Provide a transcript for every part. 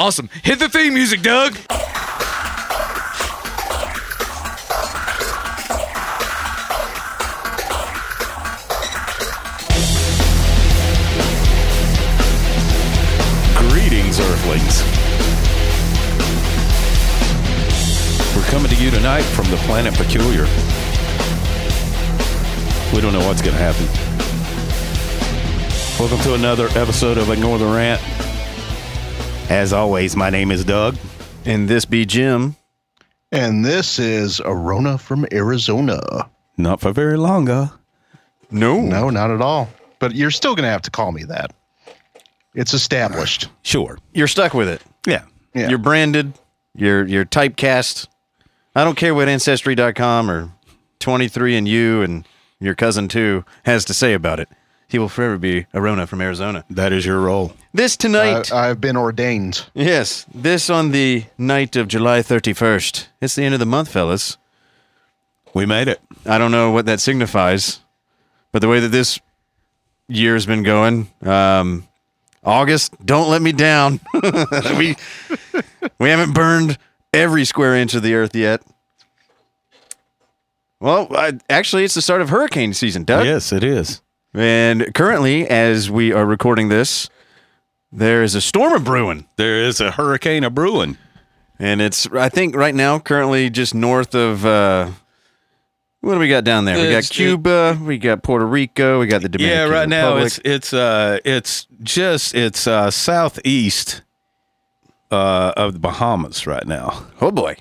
Awesome. Hit the theme music, Doug. Greetings, Earthlings. We're coming to you tonight from the planet Peculiar. We don't know what's going to happen. Welcome to another episode of Ignore the Rant. As always, my name is Doug. And this be Jim. And this is Arona from Arizona. Not for very long, uh. No. No, not at all. But you're still going to have to call me that. It's established. Sure. You're stuck with it. Yeah. Yeah. You're branded. You're you're typecast. I don't care what ancestry.com or 23 and you and your cousin too has to say about it. He will forever be Arona from Arizona. That is your role. This tonight, I, I've been ordained. yes, this on the night of July 31st. It's the end of the month, fellas. We made it. I don't know what that signifies, but the way that this year's been going, um, August, don't let me down. we we haven't burned every square inch of the earth yet. Well, I, actually, it's the start of hurricane season, Doug. Yes, it is. And currently, as we are recording this, there is a storm of brewing. There is a hurricane a brewing. And it's, I think, right now, currently just north of, uh, what do we got down there? We got It's- Cuba, we got Puerto Rico, we got the Dominican Republic. yeah, right now Republic. it's it's uh it's just it's uh southeast uh of the Bahamas right now. oh boy.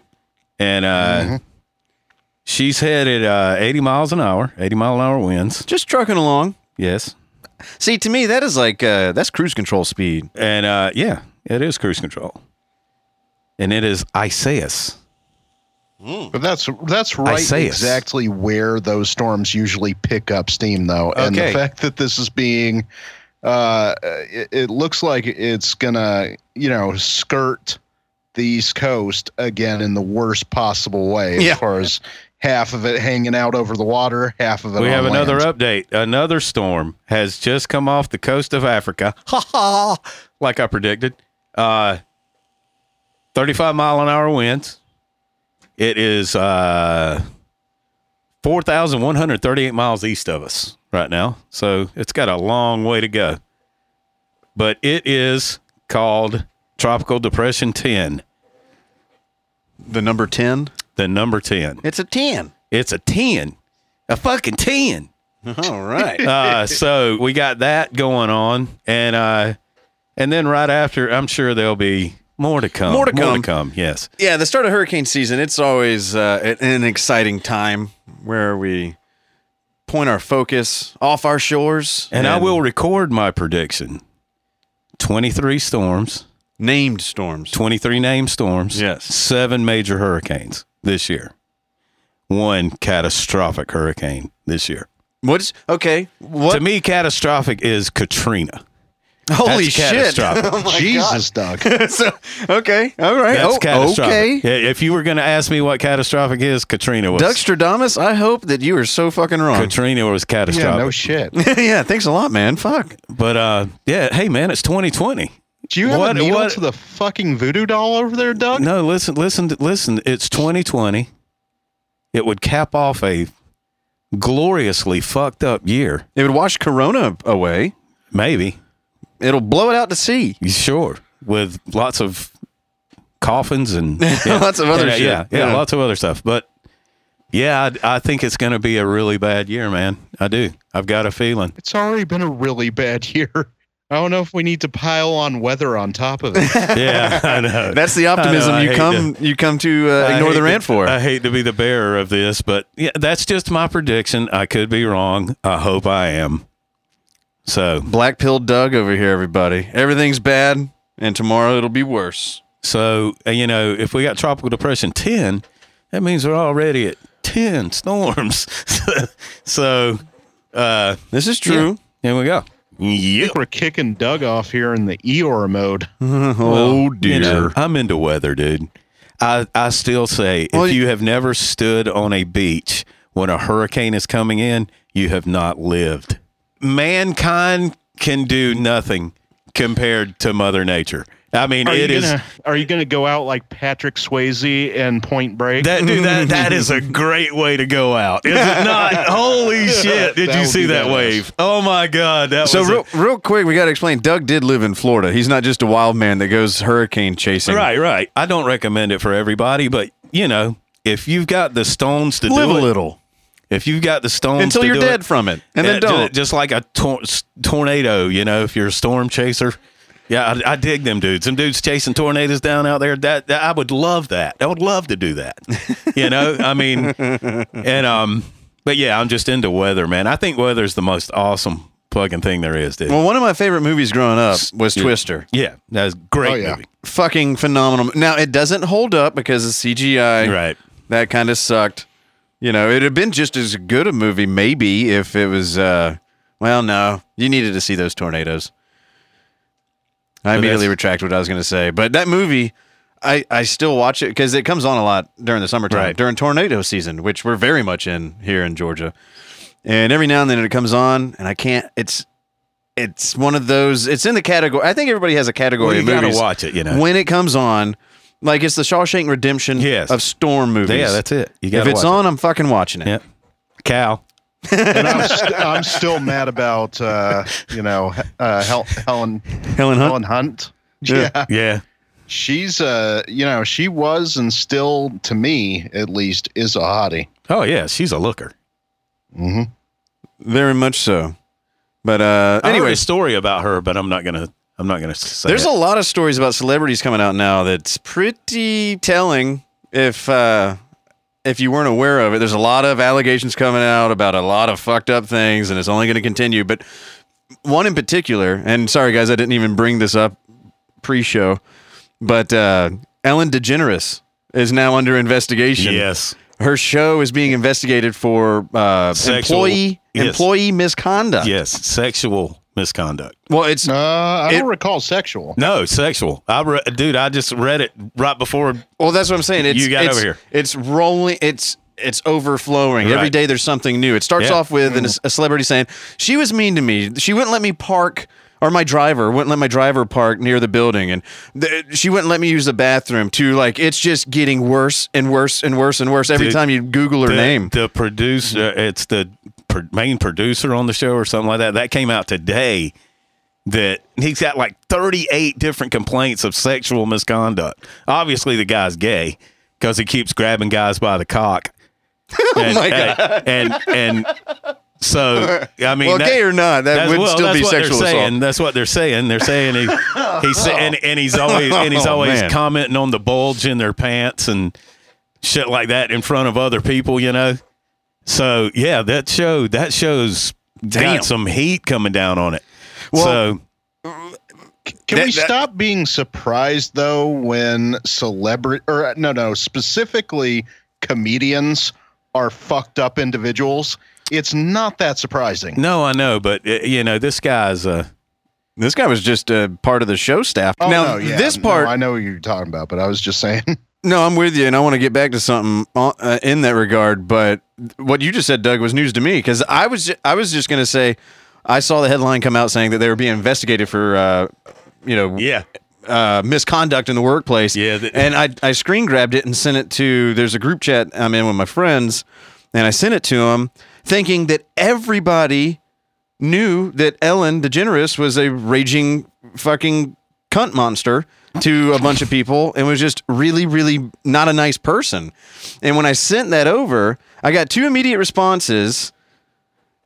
And uh she's headed uh 80 miles an hour, 80 mile an hour winds. Just trucking along. Yes. See, to me, that is like, uh, that's cruise control speed. And uh yeah, it is cruise control. And it is Isaias. But that's that's right Isaias. exactly where those storms usually pick up steam, though. And the fact that this is being, uh, it, it looks like it's gonna, you know, skirt the East Coast again in the worst possible way, Yeah. as far as half of it hanging out over the water, half of it. We on have another update. Another storm has just come off the coast of Africa. Ha ha! Like I predicted. Uh, 35 mile an hour winds. It is uh, 4,138 miles east of us right now. So it's got a long way to go. But it is called Tropical Depression 10, The number 10? The number 10. It's a 10. It's a 10, a fucking 10. All right. uh, so we got that going on, and uh, and then right after, I'm sure there'll be more to come. More to More come. to come. Yes. yeah, the start of hurricane season, it's always uh, an- an exciting time where we point our focus off our shores. And I will record my prediction. 23 storms, Named storms. 23 named storms. Yes. Seven major hurricanes this year. One catastrophic hurricane this year. What's, okay. What? To me, catastrophic is Katrina. Holy That's shit. oh my Jesus, Doug. So, okay. All right. That's oh, catastrophic. Okay. If you were going to ask me what catastrophic is, Katrina was. Doug Stradamus, I hope that you are so fucking wrong. Katrina was yeah, catastrophic. no shit. yeah, thanks a lot, man. Fuck. But uh, yeah, hey man, it's 2020. Do you have What- a needle what- to the fucking voodoo doll over there, Doug? No, listen, listen, listen. It's 2020. It would cap off a gloriously fucked up year. It would wash Corona away. Maybe, It'll blow it out to sea. sure, with lots of coffins and Lots of other yeah, shit. Yeah, yeah, Yeah. lots of other stuff. But yeah, I, I think it's going to be a really bad year, man. I do. I've got a feeling. It's already been a really bad year. I don't know if we need to pile on weather on top of it. Yeah, I know. That's the optimism I you hate come you come to uh, I ignore hate the to- rant for. I hate to be the bearer of this, but yeah, that's just my prediction. I could be wrong. I hope I am. So, Black pill Doug over here, everybody. Everything's bad, and tomorrow it'll be worse. so you know, if we got tropical depression ten, that means we're already at ten storms. so, uh, This is true. here we go. I Yep. think we're kicking Doug off here in the Eeyore mode. oh dear. You know, I'm into weather, dude. I I still say Well, if you- you have never stood on a beach when a hurricane is coming in, you have not lived. Mankind can do nothing compared to Mother Nature. I mean, Are it you gonna Are you gonna go out like Patrick Swayze and Point Break? that dude. That that is a great way to go out, is it not? Holy shit! Did That you see that badass. wave? Oh my god! That So was a- real, real quick, we got to explain. Doug did live in Florida. He's not just a wild man that goes hurricane chasing. Right, right. I don't recommend it for everybody, but you know, if you've got the stones to Live do a it, little if you've got the stones until to you're do dead it, from it, and then uh, don't. Just like a tor- s- tornado, you know, if you're a storm chaser. Yeah, I, I dig them dudes. Some dudes chasing tornadoes down out there. That, that I would love that. I would love to do that. You know, I mean, and um, but yeah, I'm just into weather, man. I think weather's the most awesome fucking thing there is, dude. well, one of my favorite movies growing up was Yeah. Twister. yeah, that's a great Oh, yeah. movie. Fucking phenomenal. Now it doesn't hold up because of CGI. Right. That kind of sucked. You know, it'd have been just as good a movie maybe if it was. uh Well, no, you needed to see those tornadoes. I immediately retract what I was going to say, but that movie. I, I still watch it because it comes on a lot during the summertime, Right. during tornado season, which we're very much in here in Georgia. And every now and then it comes on, and I can't. It's it's one of those. It's in the category. I think everybody has a category Well, you of gotta watch it, you know. when it comes on. Like it's the Shawshank Redemption Yes. of storm movies. Yeah, that's it. You If got it's on, I'm fucking watching it. yeah, Cal. And I'm, st- I'm still mad about uh, you know uh, Hel- Helen Helen Hunt. Helen Hunt. Yeah. Yeah. Yeah, she's uh you know she was and still to me at least is a hottie. Oh yeah, she's a looker. hmm Very much so. But uh I heard anyway, a story about her, but I'm not gonna. I'm not gonna say. there's it. a lot of stories about celebrities coming out now that's pretty telling if uh if you weren't aware of it. There's a lot of allegations coming out about a lot of fucked up things and it's only going to continue, but one in particular, and sorry guys, I didn't even bring this up pre-show, but uh Ellen DeGeneres is now under investigation. yes. Her show is being investigated for uh, Sexual- employee yes. employee misconduct. Yes, sexual misconduct. Well, it's Uh, I It- don't recall sexual. No, sexual. I re- dude, I just read it right before. well, that's what I'm saying. It's, You got it's, over here. It's rolling. It's it's overflowing. Every Right. day there's something new. It starts Yeah. off with an, a celebrity saying she was mean to me. She wouldn't let me park. Or my driver wouldn't let my driver park near the building, and th- she wouldn't let me use the bathroom. To like, it's just getting worse and worse and worse and worse every Dude, time you Google her the, name. The producer, it's the pr- main producer on the show or something like that. That came out today. That he's got like 38 different complaints of sexual misconduct. Obviously, the guy's gay because he keeps grabbing guys by the cock. Oh and, Oh my God. And and so I mean, well, that- gay or not, that would well, still be sexual saying. assault. That's what they're saying. They're saying he, he's sa- oh. and, and he's always and he's Oh, always man. commenting on the bulge in their pants and shit like that in front of other people. You know. So yeah, that show that show's Damn. got some heat coming down on it. Well, so Can That- we that- stop being surprised though when celebrity or no no specifically comedians are fucked up individuals? It's not that surprising. no, I know, but uh, you know this guy's uh This guy was just uh, part of the show staff. Oh, now, no, yeah. this No, part, I know what you're talking about, but I was just saying. no, I'm with you, and I want to get back to something uh, in that regard. But what you just said, Doug, was news to me because I was ju- I was just going to say I saw the headline come out saying that they were being investigated for uh, you know yeah uh, misconduct in the workplace. Yeah, and I I screen grabbed it and sent it to. There's a group chat I'm in with my friends, and I sent it to them, thinking that everybody knew that Ellen DeGeneres was a raging fucking cunt monster to a bunch of people and was just really, really not a nice person. And when I sent that over, I got two immediate responses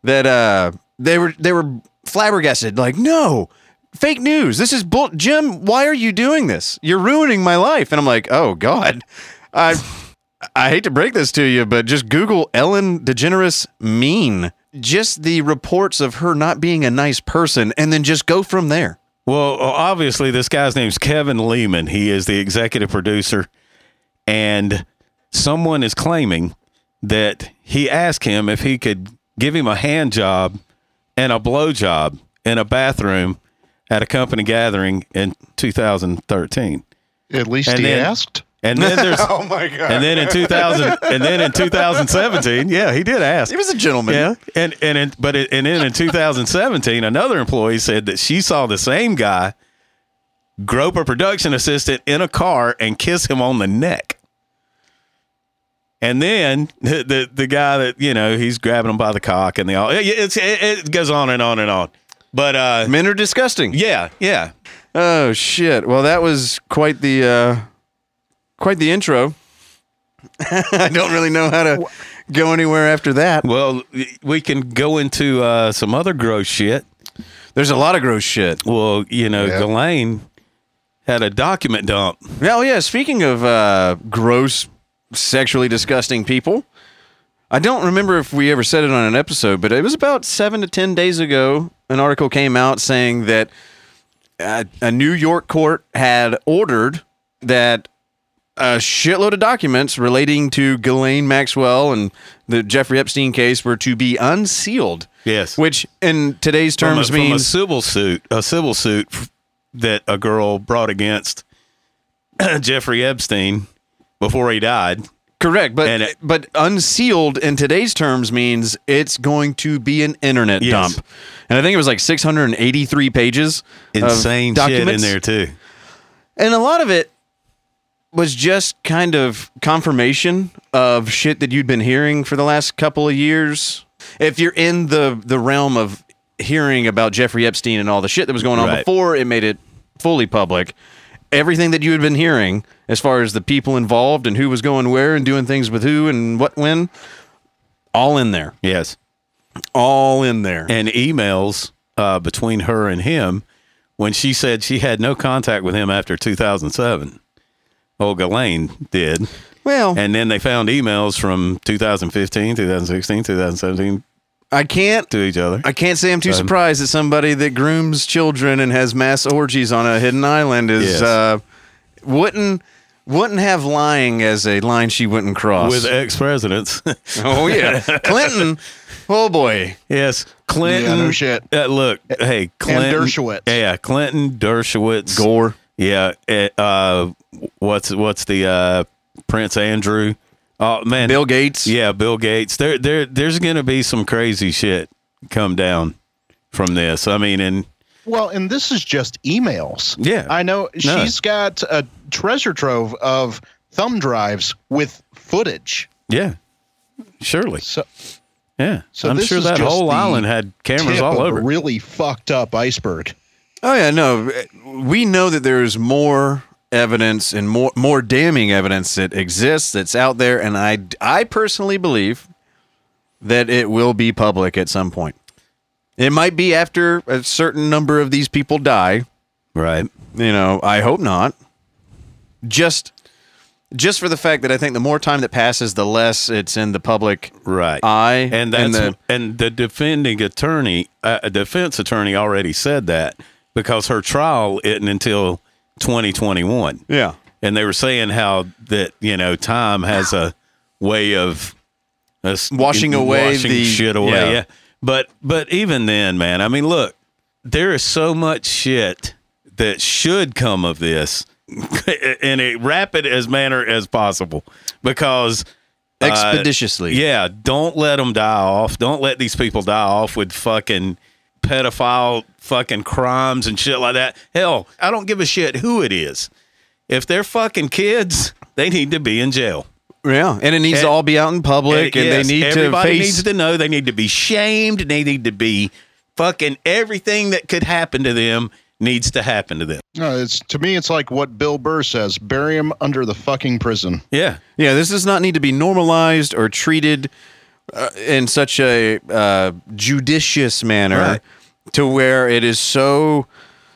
that uh they were they were flabbergasted like no fake news. This is bull jim why are you doing this? You're ruining my life. And i'm like oh god. I i hate to break this to you but just google ellen degeneres mean. Just the reports of her not being a nice person and then just go from there Well, uh, obviously, this guy's name's Kevin Leman. He is the executive producer, and someone is claiming that he asked him if he could give him a hand job and a blow job in a bathroom at a company gathering in 2013. At least And he then- asked. And then there's Oh my god and then in 2000 and then in 2017, yeah, he did ask. he was a gentleman Yeah, and and in, but it, and then in 2017, another employee said that she saw the same guy grope a production assistant in a car and kiss him on the neck. And then the, the the guy that you know he's grabbing him by the cock and the all it, it, it goes on and on and on. But uh, Men are disgusting. yeah, yeah, Oh shit. Well, that was quite the uh quite the intro. I don't really know how to go anywhere after that. Well, we can go into uh, some other gross shit. There's a lot of gross shit. Well, you know, Yeah. Ghislaine had a document dump. Oh yeah, speaking of uh gross sexually disgusting people, I don't remember if we ever said it on an episode, but it was about 7 to 10 days ago an article came out saying that uh, a New York court had ordered that a shitload of documents relating to Ghislaine Maxwell and the Jeffrey Epstein case were to be unsealed. Yes. Which in today's From a, terms from a civil suit, a civil suit that a girl brought against Jeffrey Epstein before he died. correct, but it- but unsealed in today's terms means it's going to be an internet Yes. dump. And I think it was like 683 pages Insane shit in there too. And a lot of it was just kind of confirmation of shit that you'd been hearing for the last couple of years. If you're in the the realm of hearing about Jeffrey Epstein and all the shit that was going on Right. before it made it fully public, everything that you had been hearing as far as the people involved and who was going where and doing things with who and what when, all in there. Yes. All in there. And emails uh, between her and him when she said she had no contact with him after 2007. Oh, Ghislaine did. well, And then they found emails from 2015, 2016, 2017 I can't to each other. I can't say I'm too Um, surprised that somebody that grooms children and has mass orgies on a hidden island is Yes. uh, wouldn't wouldn't have lying as a line she wouldn't cross. with ex presidents. oh yeah, Clinton. Oh boy, yes, Clinton. Yeah, no shit. Uh, look, hey, Clinton. And Dershowitz. Yeah, Clinton, Dershowitz. Gore. Yeah. eh, Uh, what's what's the uh, Prince Andrew? Oh man, Bill Gates. Yeah, Bill Gates. There, there, there's going to be some crazy shit come down from this. I mean, and Well, and this is just emails. Yeah. I know she's got a treasure trove of thumb drives with footage. yeah, surely, So yeah. So I'm this sure is that just whole island had cameras all over. a really fucked up iceberg. Oh yeah, no. We know that there's more evidence and more more damning evidence that exists that's out there, and I I personally believe that it will be public at some point. It might be after a certain number of these people die. Right. You know, I hope not. Just just for the fact that I think the more time that passes, the less it's in the public Right. eye, and that's the, and the defending attorney, uh, a defense attorney, already said that because her trial isn't until 2021. yeah. and they were saying how that you know time has a way of us Washing away washing the- shit away. yeah. Yeah. but but even then, man, I mean, look, there is so much shit that should come of this in a rapid as manner as possible because. uh, Expeditiously. yeah, don't let them die off. Don't let these people die off with fucking pedophile fucking crimes and shit like that. Hell, I don't give a shit who it is. If they're fucking kids, they need to be in jail. Yeah, and it needs to all be out in public, and, yes, they need to everybody face. needs to know. They need to be shamed. They need to be fucking everything that could happen to them needs to happen to them. No, it's to me, it's like what Bill Burr says: bury him under the fucking prison. Yeah. yeah, this does not need to be normalized or treated uh, in such a uh, judicious manner Right. to where it is so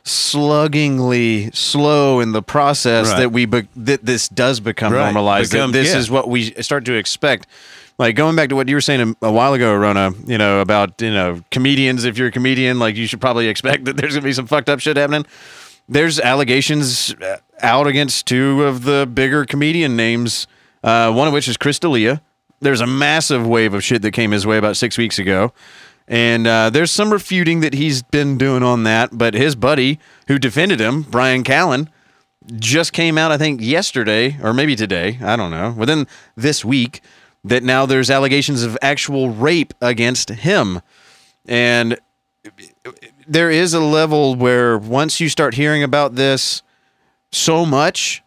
sluggingly slow in the process Right. that we be- that this does become Right. normalized. Become- that this yeah. is what we start to expect. Like going back to what you were saying a, a while ago, Rona, you know, about, you know, comedians, if you're a comedian, like you should probably expect that there's going to be some fucked up shit happening. There's allegations uh, out against two of the bigger comedian names, uh, one of which is Chris D'Elia. There's a massive wave of shit that came his way about six weeks ago. And uh, there's some refuting that he's been doing on that. But his buddy who defended him, Bryan Callen, just came out, I think, yesterday or maybe today. I don't know. Within this week, that now there's allegations of actual rape against him. And there is a level where once you start hearing about this, so much,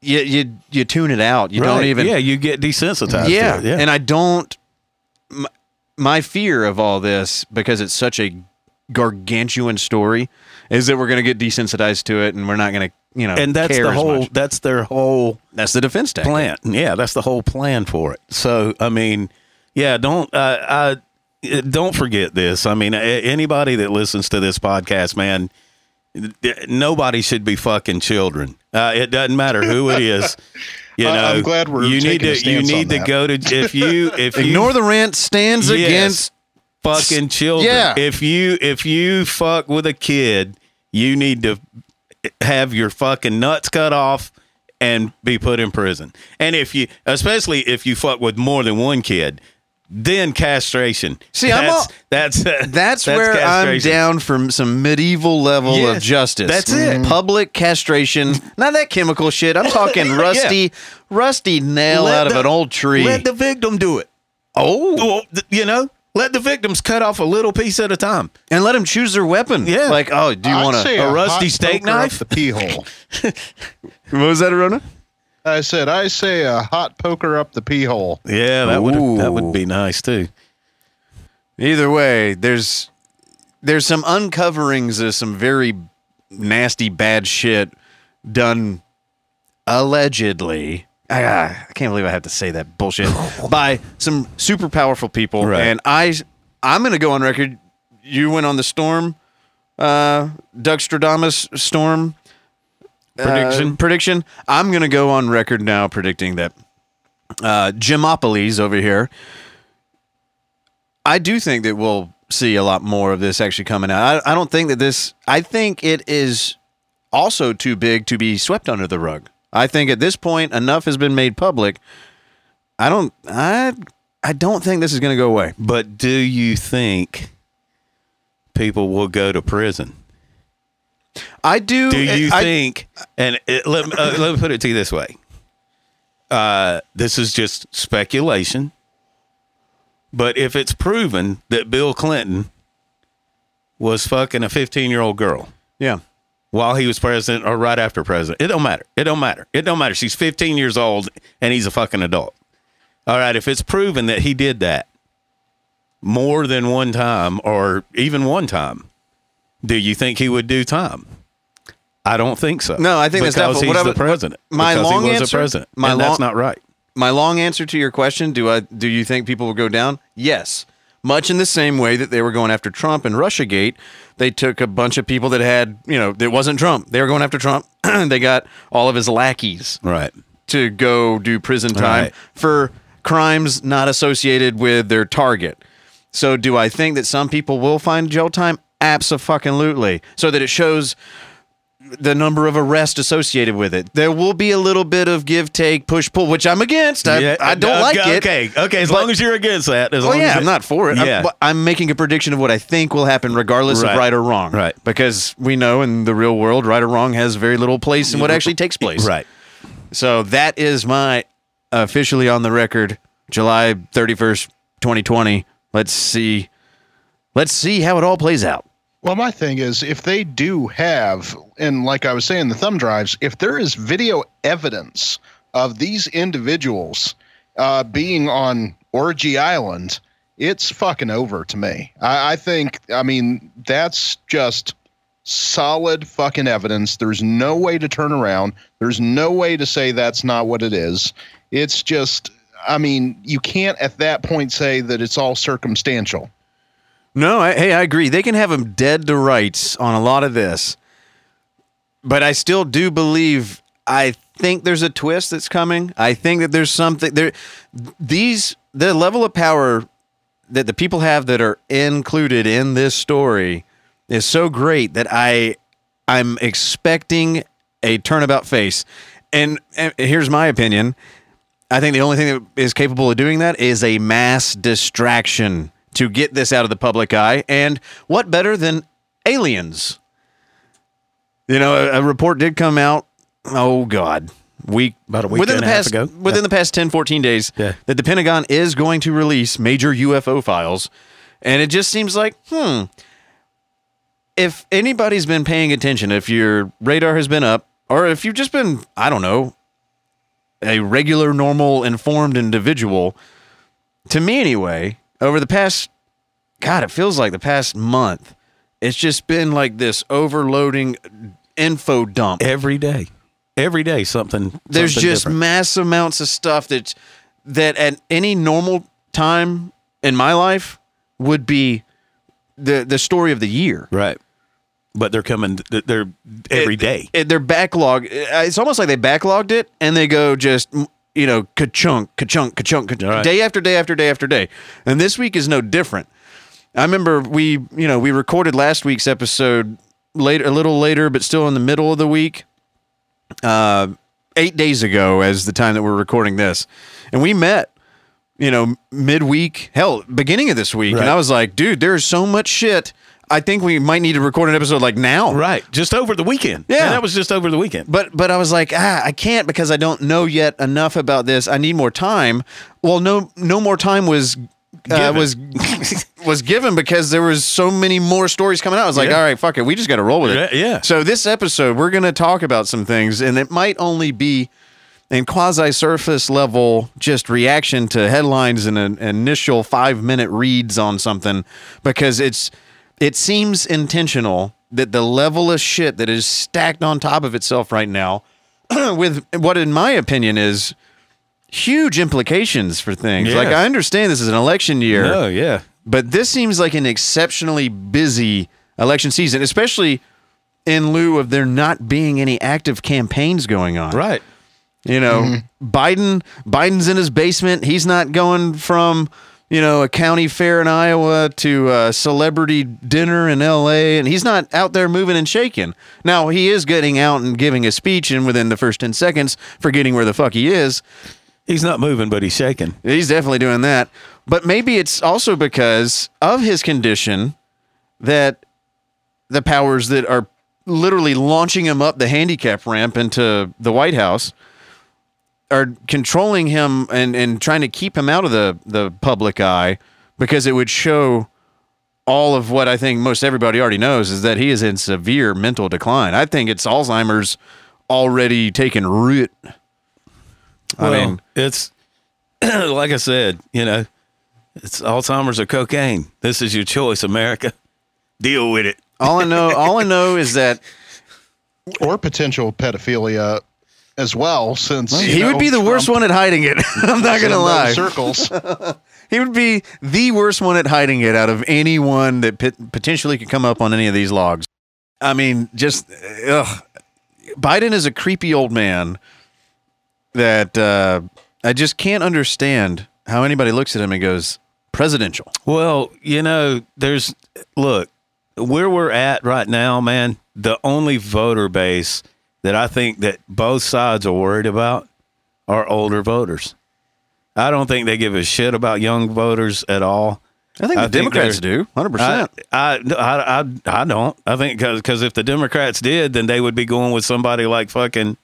you you you tune it out. You don't even Yeah, you get desensitized. yeah. To it. yeah. And I don't. m- My fear of all this, because it's such a gargantuan story, is that we're going to get desensitized to it, and we're not going to, you know, and that's the whole. That's their whole That's the defense tactic. plan. Yeah, that's the whole plan for it. So I mean, yeah, don't uh, I don't forget this. I mean, anybody that listens to this podcast, man, nobody should be fucking children. Uh, it doesn't matter who it is. You know, I- I'm glad we're you need taking a to you need to that. go to if you if you Ignore the rant. Stands Yes. against. fucking children. Yeah. If you if you fuck with a kid, you need to have your fucking nuts cut off and be put in prison. And if you especially if you fuck with more than one kid, then castration. See, I'm that's all- that's uh, That's, where I'm down from some medieval level of justice. that's it. Mm-hmm. Public castration, not that chemical shit. I'm talking rusty, rusty nail Let out of an old tree. Let the victim do it. oh, Well, th- you know, let the victims cut off a little piece at a time. and let them choose their weapon. Yeah. like oh, do you I'd want say to? a rusty steak knife? The pee hole. What was that, Arona? I said, I say a hot poker up the pee hole. Yeah, that would that would be nice too. Either way, there's there's some uncoverings of some very nasty bad shit done allegedly. I, I can't believe I have to say that bullshit by some super powerful people. Right. And I I'm gonna go on record. You went on the storm, uh, Doug Stradamus storm uh, Prediction? prediction. I'm gonna go on record now predicting that uh, Jimopolis over here I do think that we'll see a lot more of this actually coming out. I, I don't think that this. I think it is also too big to be swept under the rug. I think at this point enough has been made public. I don't. I. I don't think this is going to go away. But do you think people will go to prison? I do. Do you I, think? And it, let, me- uh, let me put it to you this way: uh, this is just speculation. But if it's proven that Bill Clinton was fucking a 15 year old girl Yeah. while he was president or right after president, it don't matter. It don't matter. It don't matter. She's 15 years old and he's a fucking adult. All right. If it's proven that he did that more than one time or even one time, do you think he would do time? I don't think so. No, I think that's because he's what I the president. my because long he was answer- the president. my and that's long- not right. My long answer to your question: Do I? Do you think people will go down? Yes. Much in the same way that they were going after Trump and RussiaGate, they took a bunch of people that had, you know, it wasn't Trump. They were going after Trump. they got all of his lackeys Right. to go do prison time Right. for crimes not associated with their target. So, do I think that some people will find jail time? Absolutely. So that it shows the number of arrests associated with it. There will be a little bit of give, take, push, pull, which I'm against. I, I don't uh, okay, like it. Okay. Okay. As But- long as you're against that. As Well, long yeah, as I'm not for it. I'm- I'm, making a prediction of what I think will happen, regardless Right. of right or wrong. Right. Because we know in the real world, right or wrong has very little place in what actually takes place. right. So that is my officially on the record, July 31st, 2020. Let's see. Let's see how it all plays out. Well, my thing is, if they do have, and like I was saying, the thumb drives, if there is video evidence of these individuals uh, being on Orgy Island, it's fucking over to me. I, I think, I mean, that's just solid fucking evidence. There's no way to turn around. There's no way to say that's not what it is. It's just, I mean, you can't at that point say that it's all circumstantial. No, I, hey, I agree. They can have him dead to rights on a lot of this, but I still do believe. I think there's a twist that's coming. I think that there's something there. These the level of power that the people have that are included in this story is so great that I I'm expecting a turnabout face. And, and here's my opinion. I think the only thing that is capable of doing that is a mass distraction to get this out of the public eye. And what better than aliens? You know, a, a report did come out. Oh God, week About a week within the past ago. within the past 10, 14 days Yeah. that the Pentagon is going to release major UFO files, and it just seems like hmm. If anybody's been paying attention, if your radar has been up or if you've just been, I don't know, a regular, normal, informed individual, to me anyway, over the past, God, it feels like the past month, it's just been like this overloading info dump. Every day, every day, something. There's something just different. mass amounts of stuff that that at any normal time in my life would be the the story of the year. right. But they're coming. They're every It- day. it- they're backlog. It's almost like they backlogged it and they go just you know ka-chunk, ka-chunk, ka-chunk, ka-chunk Right. day after day after day after day. And this week is no different. I remember we you know we recorded last week's episode later a little later, but still in the middle of the week. Uh, eight days ago, as the time that we're recording this, and we met. You know, midweek, hell, beginning of this week, and I was like, "Dude, there's so much shit. I think we might need to record an episode like now." right. Just over the weekend. Yeah. And that was just over the weekend. But but I was like, ah, I can't because I don't know yet enough about this. I need more time. Well, no no more time was uh, Given. was was given because there was so many more stories coming out. I was like, Yeah. all right, fuck it, we just got to roll with it. Yeah, yeah. So this episode, we're gonna talk about some things, and it might only be in quasi surface level, just reaction to headlines and an initial five minute reads on something, because it's it seems intentional that the level of shit that is stacked on top of itself right now, with what in my opinion is huge implications for things. Like I understand this is an election year. Oh yeah. But this seems like an exceptionally busy election season, especially in lieu of there not being any active campaigns going on. Right. You know, mm-hmm. Biden Biden's in his basement. He's not going from, you know, a county fair in Iowa to a celebrity dinner in LA and he's not out there moving and shaking. Now, he is getting out and giving a speech and within the first 10 seconds forgetting where the fuck he is. He's not moving, but he's shaking. He's definitely doing that. But maybe it's also because of his condition that the powers that are literally launching him up the handicap ramp into the White House are controlling him and, and trying to keep him out of the, the public eye because it would show all of what I think most everybody already knows is that he is in severe mental decline. I think it's Alzheimer's already taken root. I Well, mean, it's like I said, you know, it's Alzheimer's or cocaine. This is your choice, America. Deal with it. all I know, all I know is that or potential pedophilia as well, since he you would know, be the worst one at hiding it. I'm not gonna lie. Circles. He would be the worst one at hiding it out of anyone that pot- potentially could come up on any of these logs. I mean, just ugh. Biden is a creepy old man that uh, I just can't understand how anybody looks at him and goes presidential. Well, you know, there's look where we're at right now, man. The only voter base that I think that both sides are worried about are older voters. I don't think they give a shit about young voters at all. I think I the think Democrats do, hundred I, percent. I, I, I, I don't. I think because if the Democrats did, then they would be going with somebody like fucking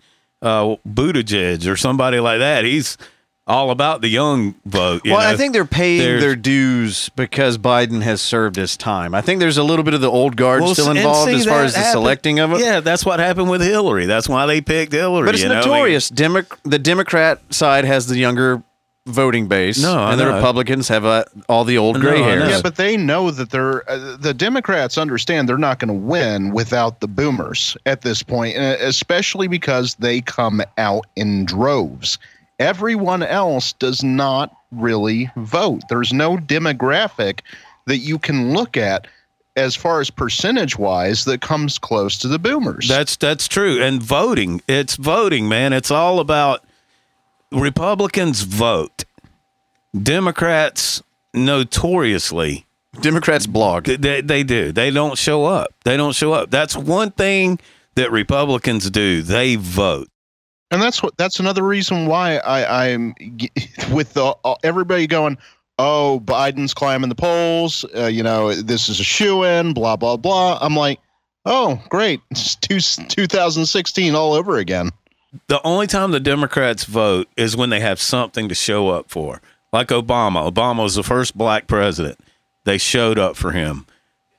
uh, Buttigieg or somebody like that. He's all about the young vote. you Well, I think they're paying There's- their dues because Biden has served his time. I think there's a little bit of the old guard Well, still involved see, as far that as the selecting of it. Yeah, that's what happened with Hillary. That's why they picked Hillary. But it's you know? notorious. Demo- the Democrat side has the younger voting base, No, I and the know. Republicans have uh, all the old gray No, hairs. Yeah, but they know that they're uh, the Democrats understand they're not going to win without the boomers at this point, uh, especially because they come out in droves. Everyone else does not really vote. There's no demographic that you can look at as far as percentage wise that comes close to the boomers. That's that's true. And voting, it's voting, man. It's all about Republicans vote. Democrats notoriously Democrats blog. they, they do. They don't show up. They don't show up. That's one thing that Republicans do. They vote. And that's what that's another reason why I, I'm with the uh, everybody going, oh, Biden's climbing the polls. Uh, you know, this is a shoe in. Blah blah blah. I'm like, oh, great, it's two, 2016 all over again. The only time the Democrats vote is when they have something to show up for. Like Obama. Obama was the first black president. They showed up for him.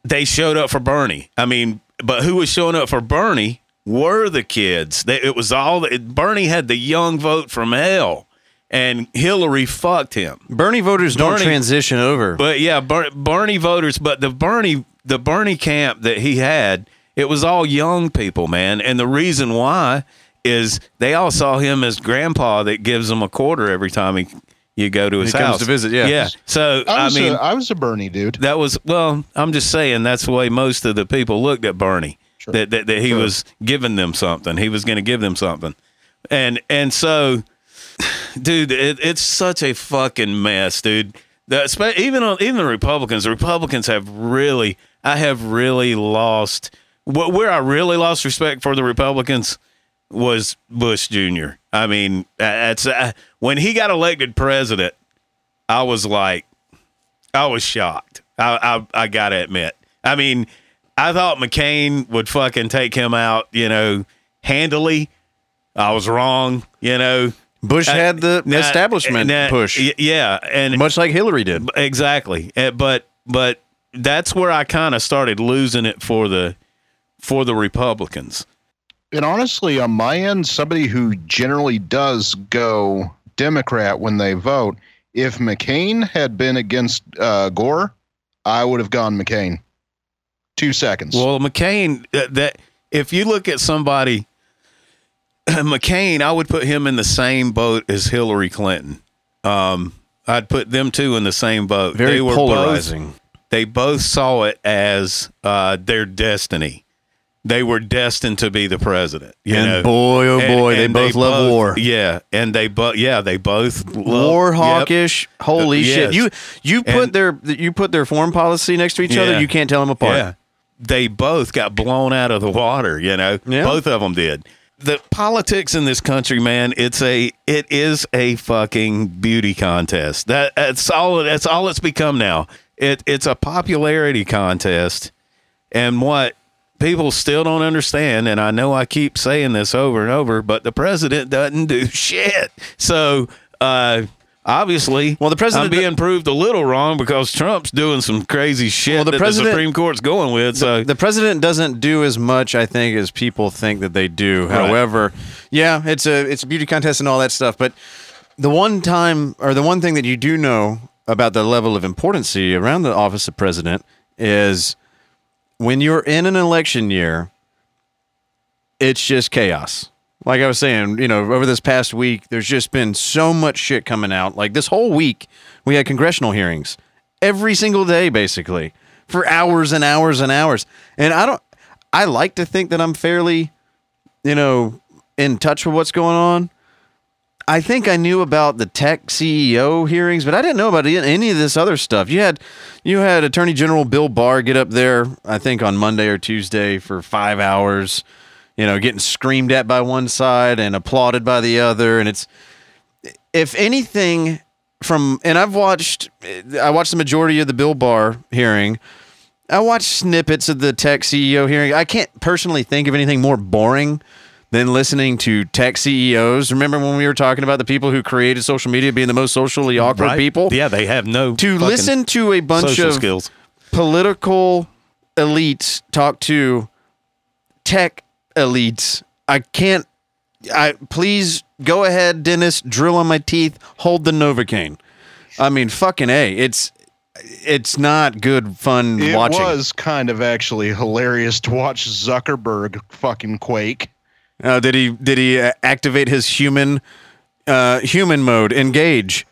They showed up for Bernie. I mean, but who was showing up for Bernie were the kids. They, it was all Bernie had the young vote from hell, and Hillary fucked him. Bernie voters don't transition over. But yeah, Ber- Bernie voters, but the Bernie the Bernie camp that he had, it was all young people, man. And the reason why is they all saw him as grandpa that gives them a quarter every time he you go to his He comes house to visit, yeah. yeah. So I I, mean, a, I was a Bernie dude. that was well. I'm just saying that's the way most of the people looked at Bernie. Sure. That, that that he Sure. was giving them something. He was going to give them something, and and so, dude, it, it's such a fucking mess, dude. The, even on, even the Republicans, the Republicans have really, I have really lost. Wh- where I really lost respect for the Republicans was Bush Jr. I mean, it's uh, when he got elected president, I was like, I was shocked. I, I I gotta admit. I mean, I thought McCain would fucking take him out, you know, handily. I was wrong, you know. Bush had the Nah, establishment nah, push, y- Yeah, and much like Hillary did. exactly. Uh, But but that's where I kind of started losing it for the for the Republicans. And honestly, on my end, somebody who generally does go Democrat when they vote, if McCain had been against uh, Gore, I would have gone McCain. Two seconds. Well, McCain, uh, that if you look at somebody, McCain, I would put him in the same boat as Hillary Clinton. Um, I'd put them two in the same boat. Very They were polarizing. Both, they both saw it as uh, their destiny. They were destined to be the president. You and know? boy, oh And- boy, they and both love war. Yeah, and they both yeah they both love, war yep. hawkish. Holy Uh, shit! You you put And- their you put their foreign policy next to each other. You can't tell them apart. Yeah. They both got blown out of the water, you know. Yeah. Both of them did. The politics in this country, man, it's a it is a fucking beauty contest. That that's all that's all it's become now. It it's a popularity contest. And what people still don't understand, and I know I keep saying this over and over, but the president doesn't do shit. So uh obviously Well, the president- I'm being proved a little wrong because Trump's doing some crazy shit Well, the that president- the Supreme Court's going with. So The president doesn't do as much, I think, as people think that they do. Right. However, yeah, it's a it's a beauty contest and all that stuff. But the one time or the one thing that you do know about the level of importancy around the office of president is when you're in an election year, it's just chaos. Like I was saying, you know, over this past week, there's just been so much shit coming out. Like this whole week, we had congressional hearings every single day, basically, for hours and hours and hours. And I don't, I like to think that I'm fairly, you know, in touch with what's going on. I think I knew about the tech CEO hearings, but I didn't know about any- of this other stuff. You had, you had Attorney General Bill Barr get up there, I think on Monday or Tuesday for five hours, you know, getting screamed at by one side and applauded by the other, and it's, if anything, from and I've watched, I watched the majority of the Bill Barr hearing. I watched snippets of the tech CEO hearing. I can't personally think of anything more boring than listening to tech CEOs. Remember when we were talking about the people who created social media being the most socially awkward Right? people? Yeah, they have no To listen to a bunch of skills. political elites talk to tech elites. I can't. I please go ahead, Dennis. Drill on my teeth. Hold the Novocaine. I mean, fucking a. It's it's not good fun it watching. It was kind of actually hilarious to watch Zuckerberg fucking quake. Uh, did he did he uh, activate his human uh, human mode? Engage.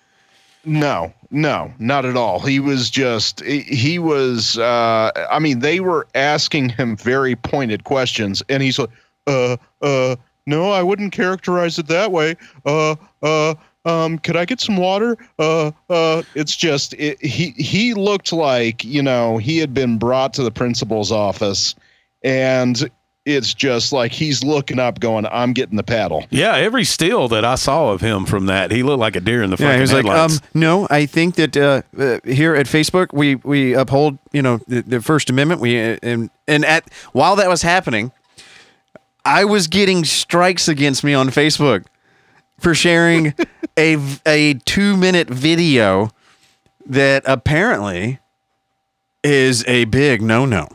No, no, not at all. He was just he was uh I mean they were asking him very pointed questions and he's like uh uh no, I wouldn't characterize it that way. Uh uh um could I get some water? Uh uh it's just it, he he looked like, you know, he had been brought to the principal's office and it's just like he's looking up going I'm getting the paddle. Yeah, every still that I saw of him from that, he looked like a deer in the fucking Yeah, he was like, um, headlights. no, I think that uh, uh, here at Facebook we we uphold you know the, the First Amendment. We uh, and and at while that was happening, I was getting strikes against me on Facebook for sharing a a two minute video that apparently is a big no no.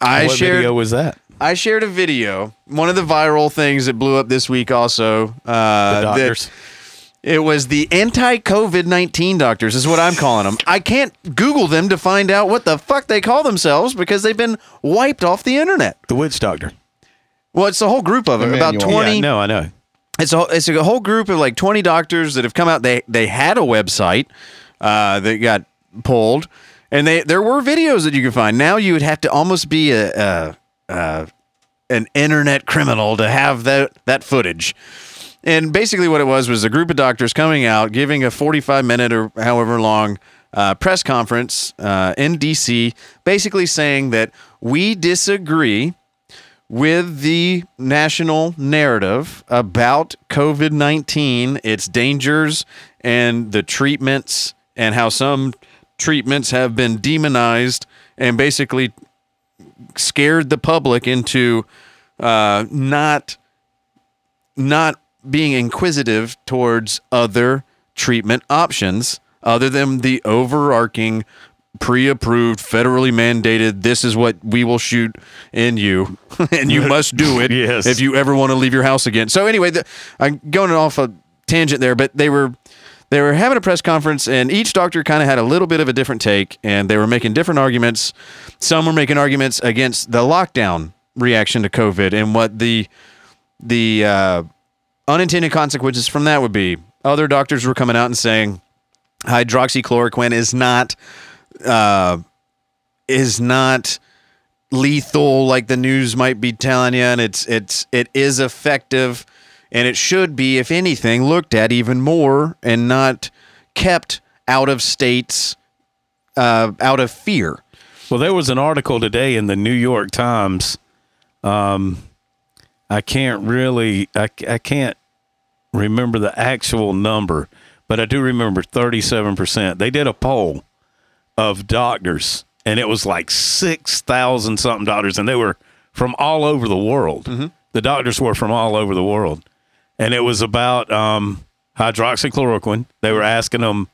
I what shared video was that? I shared a video, one of the viral things that blew up this week. Also, uh, The doctors. it was the anti-COVID nineteen doctors. Is what I'm calling them. I can't Google them to find out what the fuck they call themselves because they've been wiped off the internet. the witch doctor. Well, it's a whole group of them, about twenty. Yeah, no, I know. it's a it's a whole group of like 20 doctors that have come out they they had a website uh, that got pulled and they there were videos that you could find. Now you would have to almost be a, a, a an internet criminal to have that that footage. And basically what it was was a group of doctors coming out giving a 45 minute or however long uh, press conference uh, in dc basically saying that we disagree with the national narrative about COVID 19, its dangers, and the treatments, and how some treatments have been demonized and basically scared the public into uh, not not being inquisitive towards other treatment options other than the overarching pre-approved federally mandated this is what we will shoot in you and you must do it Yes. if you ever want to leave your house again so anyway the, i'm going off a tangent there but they were they were having a press conference and each doctor kind of had a little bit of a different take and they were making different arguments. Some were making arguments against the lockdown reaction to covid and what the the uh, unintended consequences from that would be. Other doctors were coming out and saying hydroxychloroquine is not uh, is not lethal like the news might be telling you and it's it's it is effective and it should be if anything looked at even more and not kept out of states uh, out of fear Well, there was an article today in the New York Times. Um, I can't really, I, I can't remember the actual number, but I do remember 37%. They did a poll of doctors, and it was like 6,000 something doctors, and they were from all over the world. The doctors were from all over the world. And it was about um, hydroxychloroquine. They were asking them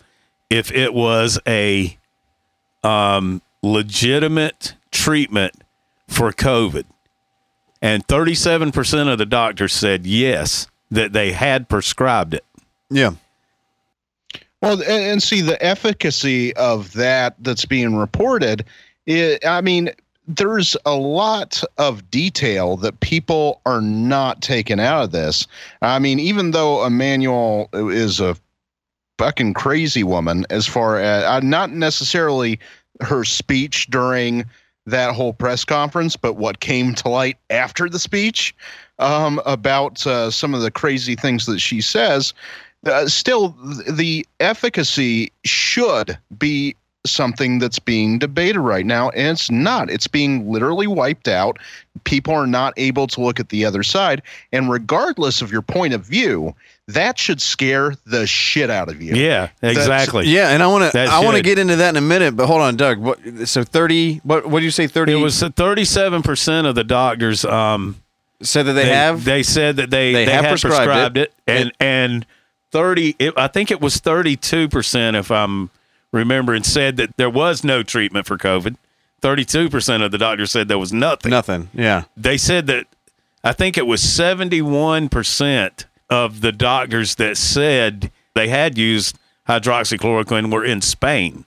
if it was a um, legitimate treatment for COVID. And 37% of the doctors said yes, that they had prescribed it. yeah Well, and, see the efficacy of that that's being reported. i I mean, there's a lot of detail that people are not taking out of this. I mean, even though Immanuel is a fucking crazy woman, as far as uh, not necessarily her speech during that whole press conference, but what came to light after the speech um, about uh, some of the crazy things that she says uh, still the efficacy should be something that's being debated right now and it's not it's being literally wiped out people are not able to look at the other side and regardless of your point of view that should scare the shit out of you Yeah, exactly. Yeah, and I want to I want to get into that in a minute, but hold on, Doug. What, so thirty? What what do you say? Thirty? It was 37% of the doctors um, said that they, have. they said that they they they, have had prescribed prescribed, it. it, and and 30 it, I think it was 32% if I'm remembering said that there was no treatment for COVID. 32% of the doctors said there was nothing. nothing. Yeah. They said that I think it was 71% of the doctors that said they had used hydroxychloroquine were in Spain.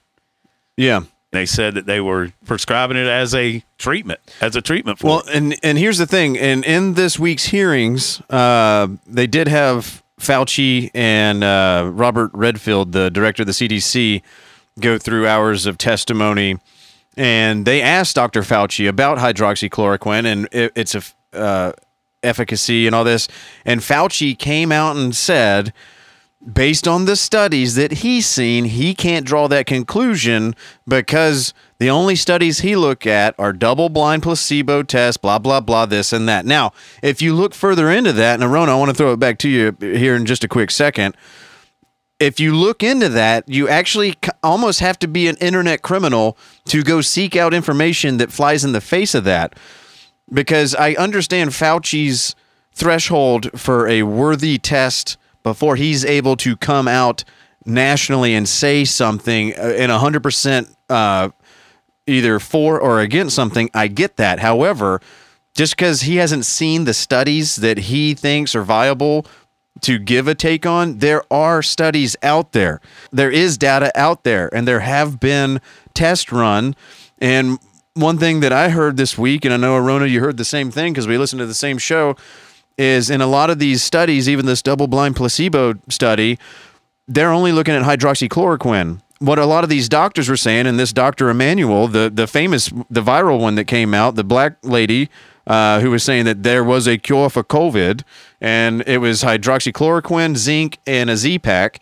Yeah. They said that they were prescribing it as a treatment, as a treatment for Well, it. and and here's the thing, and in this week's hearings, uh, they did have Fauci and uh, Robert Redfield, the director of the CDC, go through hours of testimony, and they asked Dr. Fauci about hydroxychloroquine and it, its uh, efficacy and all this, and Fauci came out and said based on the studies that he's seen, he can't draw that conclusion because the only studies he look at are double blind placebo tests, blah, blah, blah, this and that. Now, if you look further into that, and Arona, I want to throw it back to you here in just a quick second. If you look into that, you actually almost have to be an internet criminal to go seek out information that flies in the face of that because I understand Fauci's threshold for a worthy test before he's able to come out nationally and say something uh, in 100% uh, either for or against something. I get that. However, just because he hasn't seen the studies that he thinks are viable to give a take on, there are studies out there. There is data out there, and there have been test run. And one thing that I heard this week, and I know Arona, you heard the same thing because we listened to the same show, is in a lot of these studies, even this double blind placebo study, they're only looking at hydroxychloroquine. What a lot of these doctors were saying, and this Dr. Immanuel, the, the famous, the viral one that came out, the black lady uh, who was saying that there was a cure for COVID, and it was hydroxychloroquine, zinc, and a Z-Pack.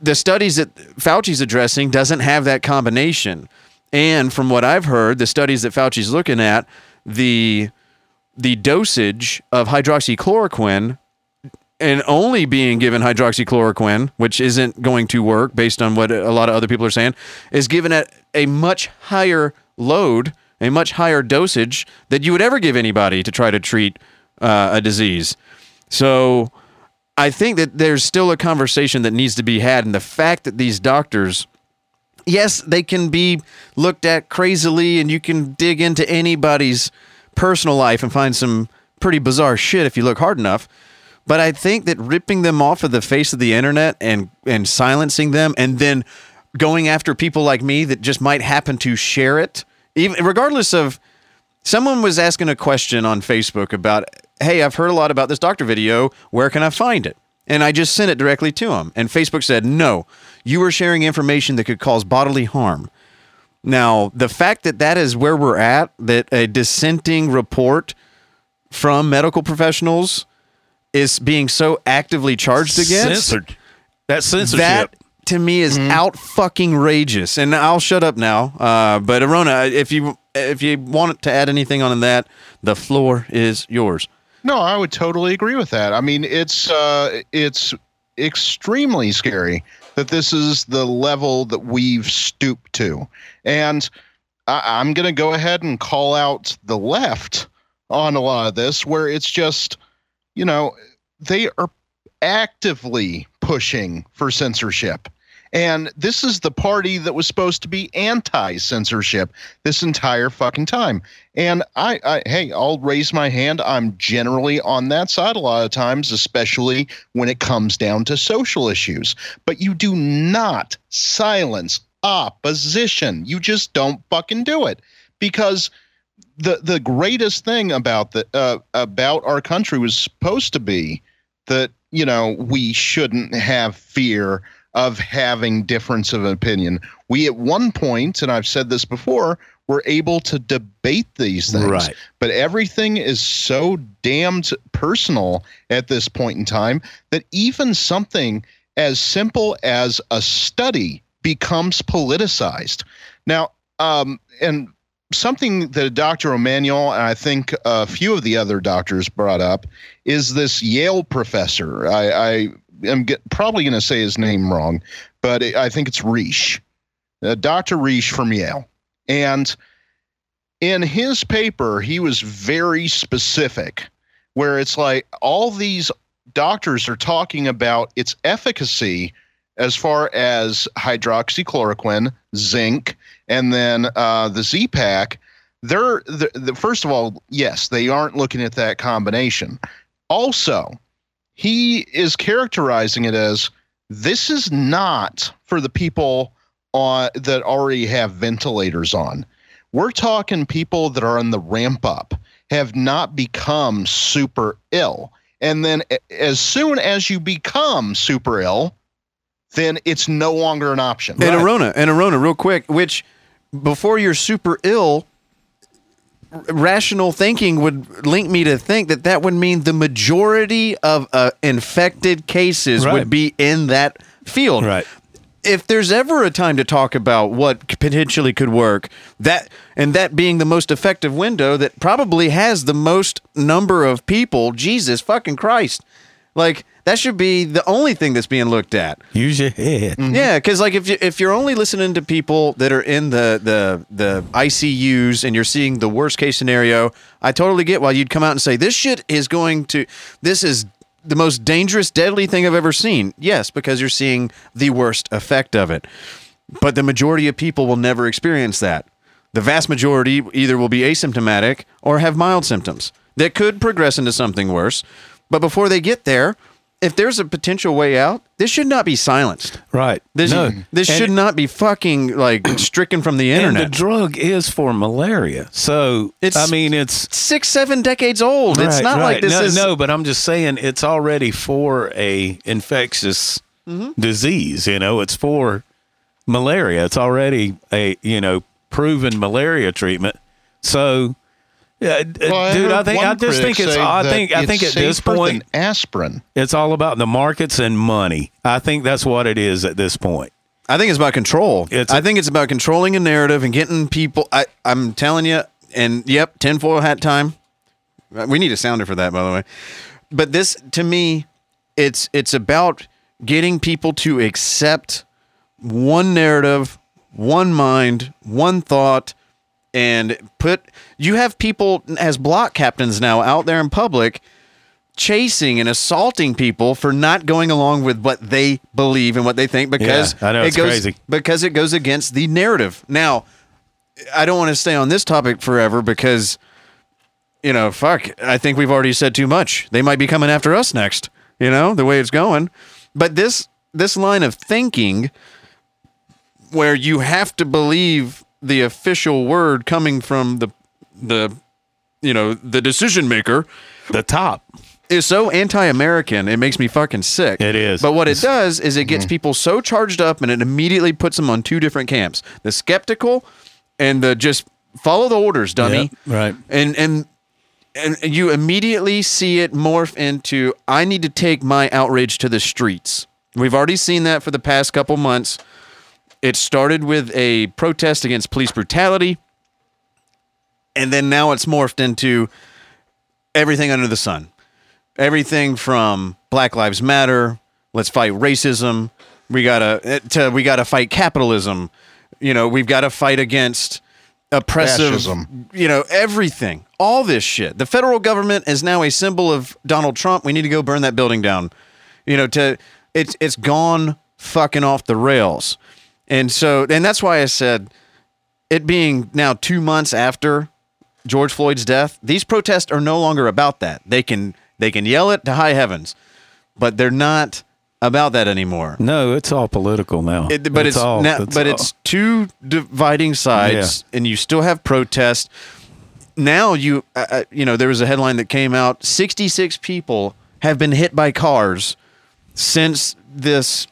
The studies that Fauci's addressing doesn't have that combination. And from what I've heard, the studies that Fauci's looking at, the the dosage of hydroxychloroquine and only being given hydroxychloroquine, which isn't going to work based on what a lot of other people are saying, is given at a much higher load, a much higher dosage that you would ever give anybody to try to treat uh, a disease. So I think that there's still a conversation that needs to be had. And the fact that these doctors, yes, they can be looked at crazily and you can dig into anybody's personal life and find some pretty bizarre shit if you look hard enough. But I think that ripping them off of the face of the internet and and silencing them and then going after people like me that just might happen to share it, even regardless of someone was asking a question on Facebook about, "Hey, I've heard a lot about this doctor video. Where can I find it?" And I just sent it directly to him. And Facebook said, "No, you are sharing information that could cause bodily harm." Now, the fact that that is where we're at, that a dissenting report from medical professionals is being so actively charged against, Censored. That censorship. that to me is out fucking rageous. And I'll shut up now. Uh, but Arona, if you if you want to add anything on that, the floor is yours. No, I would totally agree with that. I mean, it's uh, it's extremely scary that this is the level that we've stooped to, and I, I'm going to go ahead and call out the left on a lot of this, where it's just, you know, they are actively pushing for censorship. And this is the party that was supposed to be anti-censorship this entire fucking time. And I, I, hey, I'll raise my hand. I'm generally on that side a lot of times, especially when it comes down to social issues. But you do not silence opposition. You just don't fucking do it because the the greatest thing about the uh, about our country was supposed to be that you know we shouldn't have fear of having difference of opinion. We at one point, and I've said this before, were able to debate these things. Right. But everything is so damned personal at this point in time that even something as simple as a study becomes politicized. Now, um, and something that Dr. Immanuel and I think a few of the other doctors brought up is this Yale professor. I, I am get, probably going to say his name wrong, but I think it's Reish, uh, Dr. Reish from Yale. And in his paper, he was very specific, where it's like all these doctors are talking about its efficacy as far as hydroxychloroquine, zinc, and then uh, the Z pack. They're the, the, first of all, yes, they aren't looking at that combination. Also, he is characterizing it as this is not for the people on that already have ventilators on. We're talking people that are on the ramp up, have not become super ill. And then as soon as you become super ill, then it's no longer an option. And Arona, and Arona, real quick, which before you're super ill, rational thinking would link me to think that that would mean the majority of uh, infected cases Right. would be in that field. Right. If there's ever a time to talk about what potentially could work, that and that being the most effective window that probably has the most number of people, Jesus fucking Christ. Like that should be the only thing that's being looked at. Use your head. Mm-hmm. Yeah, because like if you if you're only listening to people that are in the the the ICUs and you're seeing the worst case scenario, I totally get why you'd come out and say this shit is going to this is the most dangerous, deadly thing I've ever seen. Yes, because you're seeing the worst effect of it. But the majority of people will never experience that. The vast majority either will be asymptomatic or have mild symptoms that could progress into something worse. But before they get there, if there's a potential way out, this should not be silenced. Right. This no. this And- should not be fucking like stricken from the And internet. the drug is for malaria. So It's- I mean it's Six, seven decades old. it's Right, not like this no, is no, but I'm just saying it's already for a infectious Mm-hmm. disease. You know, it's for malaria. It's already a you know proven malaria treatment. So, yeah, Well, dude, I heard think I just think it's. I that think I think at this point aspirin. it's all about the markets and money. I think that's what it is at this point. I think it's about control. It's- I think it's about controlling a narrative and getting people. I, I'm telling you, and yep, tinfoil hat time. We need a sounder for that, by the way. But this, to me, it's it's about getting people to accept one narrative, one mind, one thought, and put. You have people as block captains now out there in public chasing and assaulting people for not going along with what they believe and what they think because Yeah, know, it it's goes crazy. because it goes against the narrative. Now, I don't want to stay on this topic forever because you know, fuck, I think we've already said too much. They might be coming after us next, you know, the way it's going. But this this line of thinking where you have to believe the official word coming from the the you know, the decision maker The top. is so anti-American. It makes me fucking sick. It is. But what it does is it gets mm-hmm. people so charged up, and it immediately puts them on two different camps: the skeptical and the just follow the orders, dummy. Yep, right. And and and you immediately see it morph into I need to take my outrage to the streets. We've already seen that for the past couple months. It started with a protest against police brutality, and then now it's morphed into everything under the sun. Everything from Black Lives Matter, let's fight racism. We gotta eh, to we gotta fight capitalism. You know, we've got to fight against oppressive. Fascism. You know, everything, all this shit. The federal government is now a symbol of Donald Trump. We need to go burn that building down. You know, to it's it's gone fucking off the rails, and so and that's why I said it being now two months after George Floyd's death, these protests are no longer about that. They can they can yell it to high heavens, but they're not about that anymore. No, it's all political now. It, but it's, all. now, that's but all. it's two dividing sides, and you still have protest. Now you uh, uh, you know there was a headline that came out: sixty six people have been hit by cars since this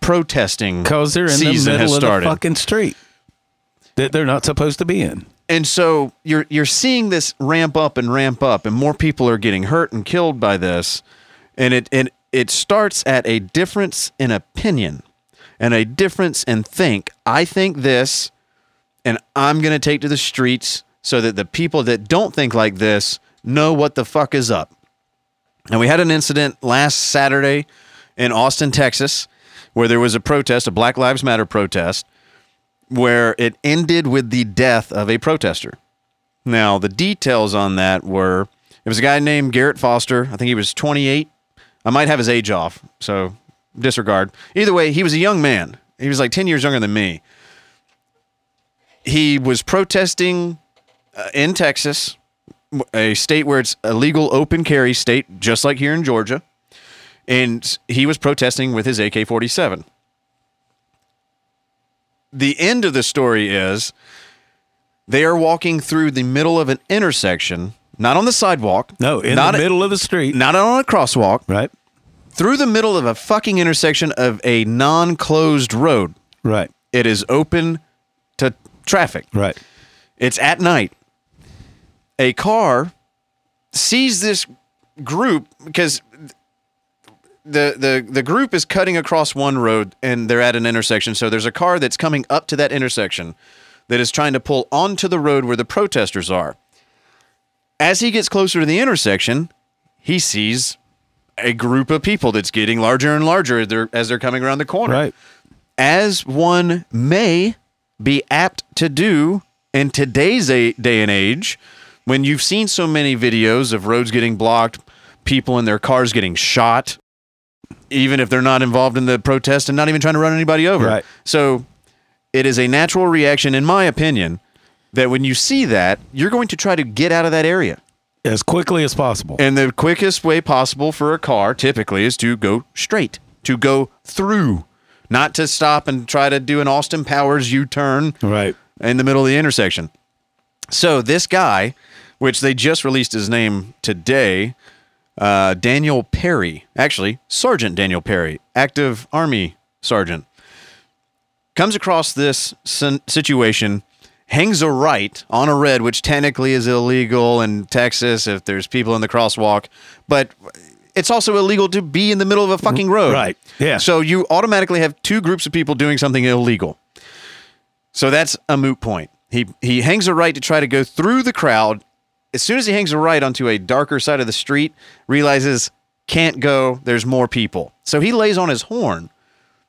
protesting because they're in the season middle has of started. the fucking street that they're not supposed to be in. and so you're you're seeing this ramp up and ramp up, and more people are getting hurt and killed by this, and it it it starts at a difference in opinion and a difference in think. I think this, and I'm gonna take to the streets so that the people that don't think like this know what the fuck is up. And we had an incident last Saturday in Austin, Texas, where there was a protest, a Black Lives Matter protest, where it ended with the death of a protester. Now, the details on that were it was a guy named Garrett Foster. I think he was 28. I might have his age off, so disregard. Either way, he was a young man. He was like 10 years younger than me. He was protesting uh, in Texas, a state where it's a legal open carry state, just like here in Georgia. And he was protesting with his AK 47 the end of the story is they are walking through the middle of an intersection, not on the sidewalk. No, in the middle of the street. not on a crosswalk, Right. through the middle of a fucking intersection of a non-closed road. Right. It is open to traffic. Right. It's at night. A car sees this group because the the the group is cutting across one road and they're at an intersection. So there's a car that's coming up to that intersection that is trying to pull onto the road where the protesters are. As he gets closer to the intersection, he sees a group of people that's getting larger and larger as they're, as they're coming around the corner Right. as one may be apt to do in today's a- day and age, when you've seen so many videos of roads getting blocked, people in their cars getting shot, even if they're not involved in the protest and not even trying to run anybody over. Right. So it is a natural reaction, in my opinion, that when you see that, you're going to try to get out of that area. as quickly as possible. And the quickest way possible for a car typically is to go straight, to go through, not to stop and try to do an Austin Powers U turn right. in the middle of the intersection. So this guy, which they just released his name today, uh, Daniel Perry, actually Sergeant Daniel Perry, active Army sergeant, comes across this situation, hangs a right on a red, which technically is illegal in Texas if there's people in the crosswalk, but it's also illegal to be in the middle of a fucking road. Right. Yeah. So you automatically have two groups of people doing something illegal. So that's a moot point. He he hangs a right to try to go through the crowd. As soon as he hangs a right onto a darker side of the street, realizes can't go, there's more people. So he lays on his horn.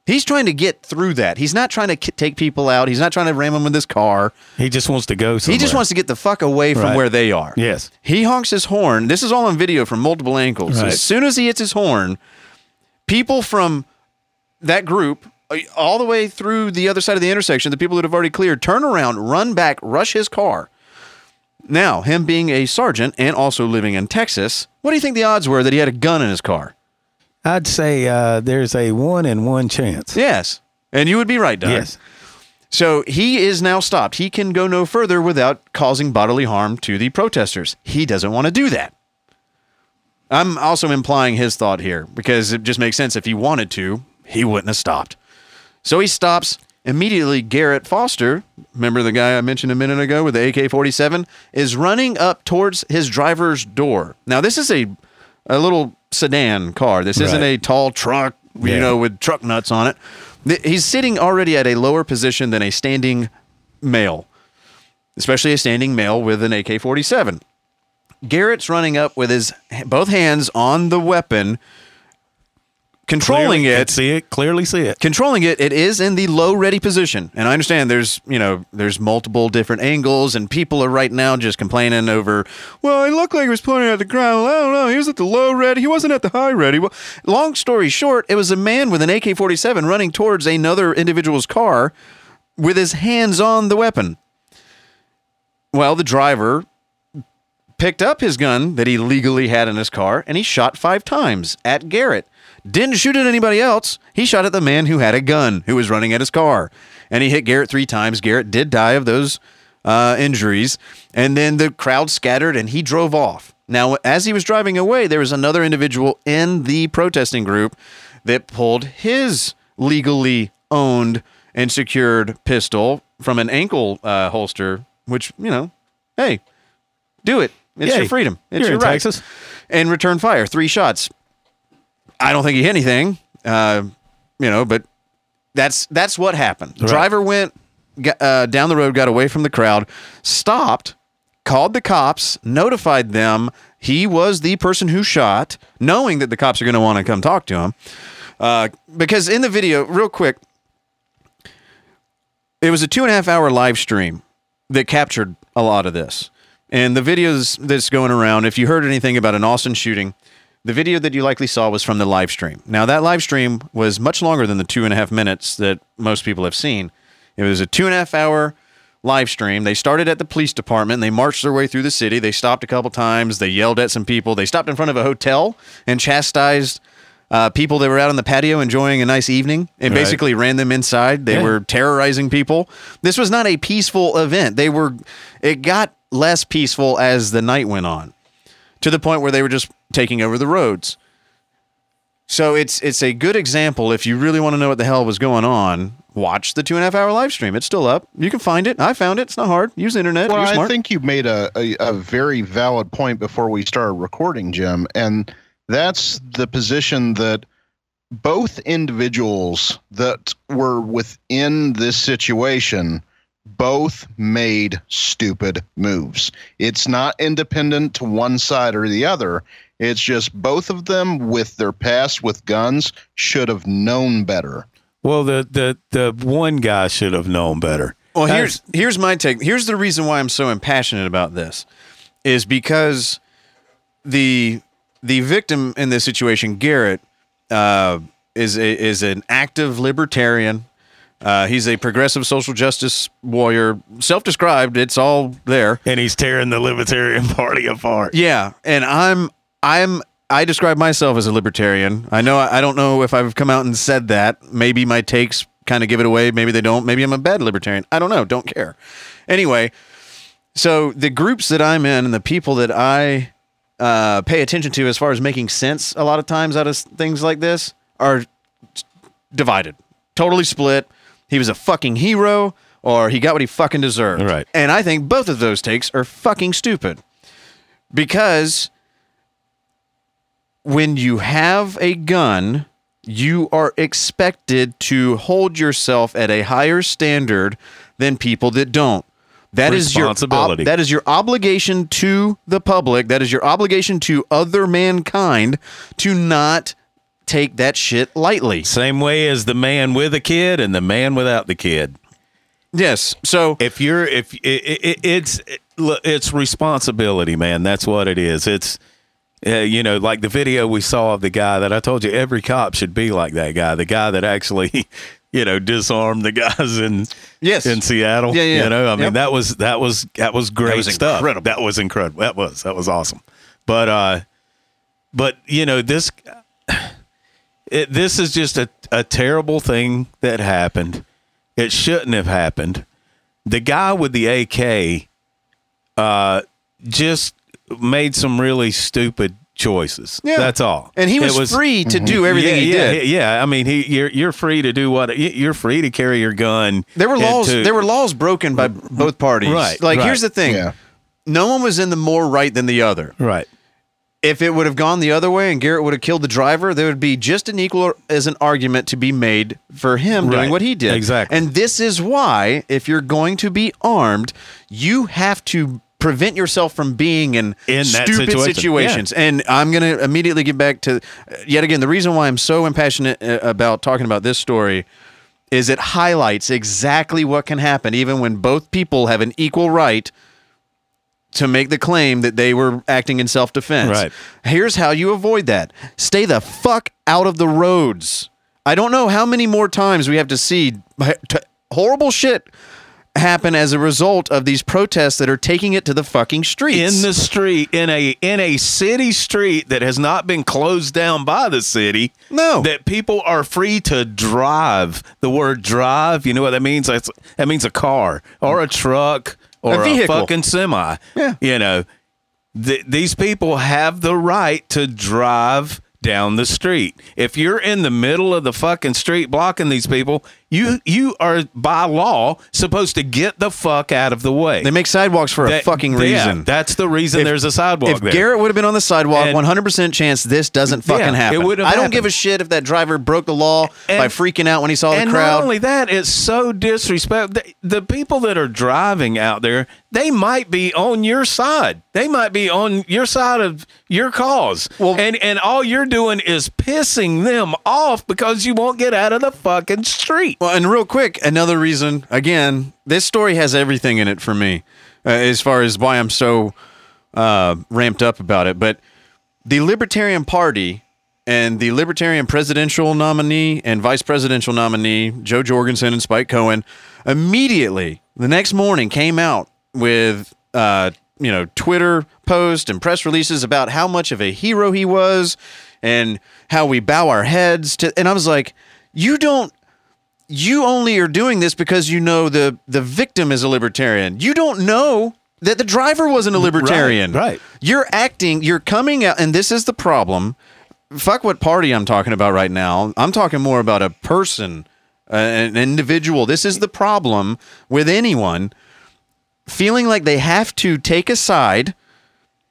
He's trying to get through that. He's not trying to k- take people out. He's not trying to ram them with his car. He just wants to go somewhere. He just wants to get the fuck away from Right. where they are. Yes. He honks his horn. This is all on video from multiple angles. Right. As soon as he hits his horn, people from that group, uh, all the way through the other side of the intersection, the people that have already cleared, turn around, run back, rush his car. Now, him being a sergeant and also living in Texas, what do you think the odds were that he had a gun in his car? I'd say uh, there's a one in one chance. Yes. And you would be right, Doug. Yes. So he is now stopped. He can go no further without causing bodily harm to the protesters. He doesn't want to do that. I'm also implying his thought here because it just makes sense. If he wanted to, he wouldn't have stopped. So he stops. Immediately, Garrett Foster, remember the guy I mentioned a minute ago with the AK 47, is running up towards his driver's door. Now, this is a, a little sedan car. This isn't Right. a tall truck, you Yeah. know, with truck nuts on it. He's sitting already at a lower position than a standing male, especially a standing male with an AK 47. Garrett's running up with his both hands on the weapon, controlling Clearly- it See it clearly. See it. controlling it it is in the low ready position and i understand there's you know there's multiple different angles and people are right now just complaining over well it looked like he was pointing at the ground i don't know he was at the low ready he wasn't at the high ready well long story short it was a man with an ak-47 running towards another individual's car with his hands on the weapon well the driver picked up his gun that he legally had in his car and he shot five times at Garrett. Didn't shoot at anybody else. He shot at the man who had a gun who was running at his car. And he hit Garrett three times. Garrett did die of those uh, injuries. And then the crowd scattered and he drove off. Now, as he was driving away, there was another individual in the protesting group that pulled his legally owned and secured pistol from an ankle uh, holster, which, you know, hey, do it. It's Yay. your freedom. It's You're your right. Texas. And return fire, three shots. I don't think he hit anything, uh, you know, but that's that's what happened. Right. Driver went got, uh, down the road, got away from the crowd, stopped, called the cops, notified them he was the person who shot, knowing that the cops are going to want to come talk to him. Uh, because in the video, real quick, it was a two and a half hour live stream that captured a lot of this. And the videos that's going around, if you heard anything about an Austin shooting, the video that you likely saw was from the live stream. Now, that live stream was much longer than the two and a half minutes that most people have seen. It was a two and a half hour live stream. They started at the police department. They marched their way through the city. They stopped a couple times. They yelled at some people. They stopped in front of a hotel and chastised uh, people that were out on the patio enjoying a nice evening and Right. basically ran them inside. They Yeah. were terrorizing people. This was not a peaceful event. They were, it got less peaceful as the night went on to the point where they were just taking over the roads. So it's it's a good example if you really want to know what the hell was going on. Watch the two and a half hour live stream. It's still up. You can find it. I found it. It's not hard. Use the internet. Well, I think you made a, a, a very valid point before we started recording, Jim. And that's the position that both individuals that were within this situation both made stupid moves. It's not independent to one side or the other. It's just both of them with their past with guns should have known better. Well, the the the one guy should have known better. Well, That's- here's here's my take. Here's the reason why I'm so impassionate about this, is because the the victim in this situation, Garrett, uh, is a, is an active libertarian Uh, he's a progressive social justice warrior, self-described. It's all there. And he's tearing the Libertarian Party apart. Yeah, and I'm I'm I describe myself as a libertarian. I know I don't know if I've come out and said that. Maybe my takes kind of give it away. Maybe they don't. Maybe I'm a bad libertarian. I don't know. Don't care. Anyway, so the groups that I'm in and the people that I uh, pay attention to, as far as making sense, a lot of times out of things like this, are divided, totally split. He was a fucking hero, or he got what he fucking deserved. Right. And I think both of those takes are fucking stupid because when you have a gun, you are expected to hold yourself at a higher standard than people that don't. That is your ob- Responsibility. that is your obligation to the public. That is your obligation to other mankind to not take that shit lightly. Same way as the man with a kid and the man without the kid. Yes. So If you're if it, it, it's look, it's responsibility, man. That's what it is. It's uh, you know, like the video we saw of the guy that I told you every cop should be like that guy, the guy that actually, you know, disarmed the guys in Yes. in Seattle. Yeah, yeah. You know, I mean Yep. that was that was that was great was stuff. incredible. That was incredible. That was that was awesome. But uh but you know, this it, this is just a, a terrible thing that happened. It shouldn't have happened. The guy with the AK uh, just made some really stupid choices. Yeah. That's all. and he It was, free to mm-hmm. do everything yeah, he yeah, did. Yeah, I mean, he you're you're free to do what you're free to carry your gun. There were laws. to- there were laws broken by both parties. Right, Like right. here's the thing. Yeah. No one was in the more right than the other. right. If it would have gone the other way and Garrett would have killed the driver, there would be just an equal as an argument to be made for him doing what he did. Exactly. And this is why, if you're going to be armed, you have to prevent yourself from being in, In stupid situation. situations. And I'm going to immediately get back to uh, yet again the reason why I'm so impassionate uh, about talking about this story is it highlights exactly what can happen even when both people have an equal right to make the claim that they were acting in self defense. Right. Here's how you avoid that stay the fuck out of the roads. I don't know how many more times we have to see horrible shit happen as a result of these protests that are taking it to the fucking streets. in the street in a in a city street that has not been closed down by the city No. that people are free to drive the word drive you know what that means That's, that means a car or a truck or A a, fucking semi Yeah. you know th- these people have the right to drive down the street if you're in the middle of the fucking street blocking these people you you are by law supposed to get the fuck out of the way they make sidewalks for a that- fucking yeah, reason. that's the reason there's a sidewalk if there. Garrett would have been on the sidewalk, 100% chance this doesn't fucking Yeah, it happen. would have I don't happened. give a shit if that driver broke the law by freaking out when he saw the and crowd. not only that, it's so disrespectful. The, the people that are driving out there, they might be on your side. They might be on your side of your cause. Well- and and all you're doing is pissing them off because you won't get out of the fucking street. Well, and real quick, another reason, again, this story has everything in it for me uh, as far as why I'm so uh, ramped up about it. But the Libertarian Party and the Libertarian presidential nominee and vice presidential nominee, Jo Jorgensen and Spike Cohen, immediately the next morning came out with, uh, you know, Twitter posts and press releases about how much of a hero he was and how we bow our heads to. And I was like, you don't you only are doing this because you know the the victim is a libertarian. You don't know that the driver wasn't a libertarian. right. You're acting, you're coming out and this is the problem. Fuck what party I'm talking about right now. I'm talking more about a person, uh, an individual. This is the problem with anyone feeling like they have to take a side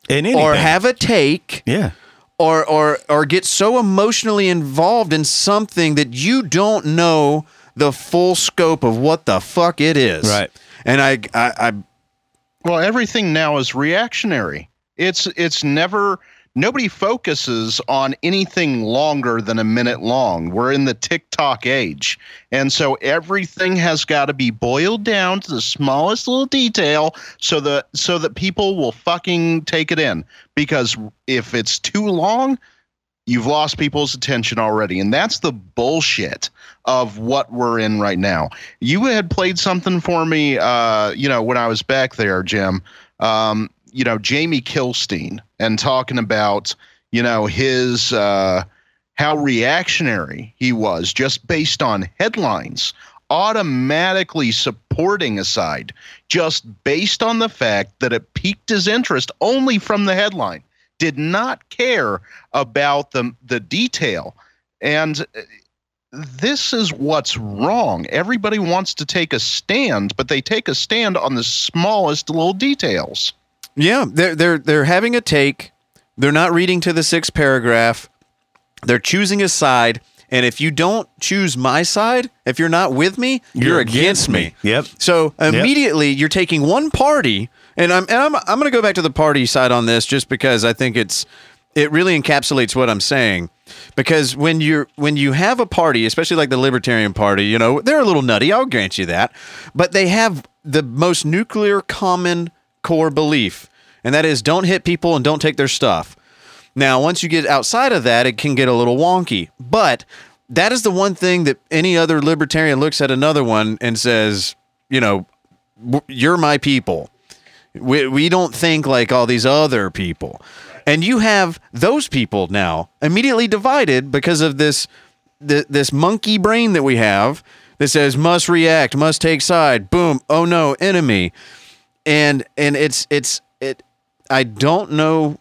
or have a take yeah. or or or get so emotionally involved in something that you don't know the full scope of what the fuck it is. Right. And I I, I Well, everything now is reactionary. It's it's never nobody focuses on anything longer than a minute long. We're in the TikTok age. And so everything has got to be boiled down to the smallest little detail so that so that people will fucking take it in because if it's too long, You've lost people's attention already. And that's the bullshit of what we're in right now. You had played something for me, uh, you know, when I was back there, Jim. Um, you know, Jamie Kilstein and talking about, you know, his uh, how reactionary he was just based on headlines, automatically supporting a side just based on the fact that it piqued his interest only from the headline, did not care about the, the detail. And uh, this is what's wrong. Everybody wants to take a stand, but they take a stand on the smallest little details. Yeah, they're they're they're having a take. They're not reading to the sixth paragraph. They're choosing a side, and if you don't choose my side, if you're not with me, you're, against, me. Yep. So immediately you're taking one party, and I'm and I'm I'm going to go back to the party side on this just because I think it's it really encapsulates what I'm saying. Because when you're when you have a party, especially like the Libertarian Party, you know they're a little nutty. I'll grant you that, but they have the most nuclear common core belief, and that is don't hit people and don't take their stuff. Now, once you get outside of that, it can get a little wonky. But that is the one thing that any other libertarian looks at another one and says, you know, you're my people. We, we don't think like all these other people. And you have those people now immediately divided because of this th- this monkey brain that we have that says must react, must take side. Boom. Oh no, enemy. And and it's it's it I don't know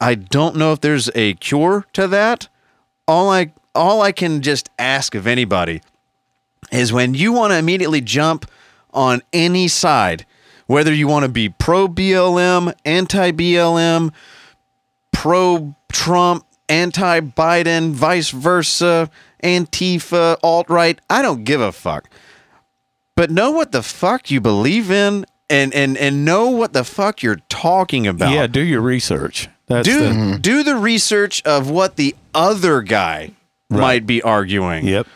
I don't know if there's a cure to that. All I all I can just ask of anybody is when you want to immediately jump on any side, whether you want to be pro BLM, anti BLM, pro Trump, anti Biden, vice versa, Antifa, alt right, I don't give a fuck. But know what the fuck you believe in and and and know what the fuck you're talking about. Yeah, do your research. That's do the, do the research of what the other guy might be arguing. yep.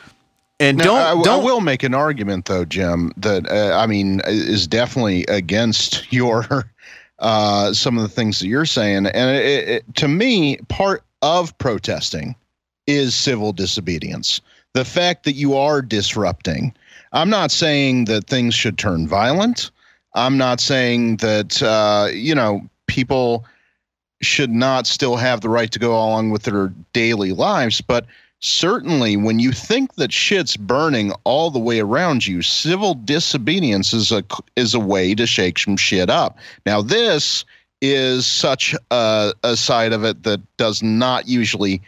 And Now, don't I, don't I will make an argument though, Jim, that uh, I mean is definitely against your uh, some of the things that you're saying, and it, it, to me, part of protesting is civil disobedience. The fact that you are disrupting. I'm not saying that things should turn violent. I'm not saying that uh, you know people should not still have the right to go along with their daily lives, but certainly when you think that shit's burning all the way around you civil disobedience is a is a way to shake some shit up. Now this is such a, a side of it that does not usually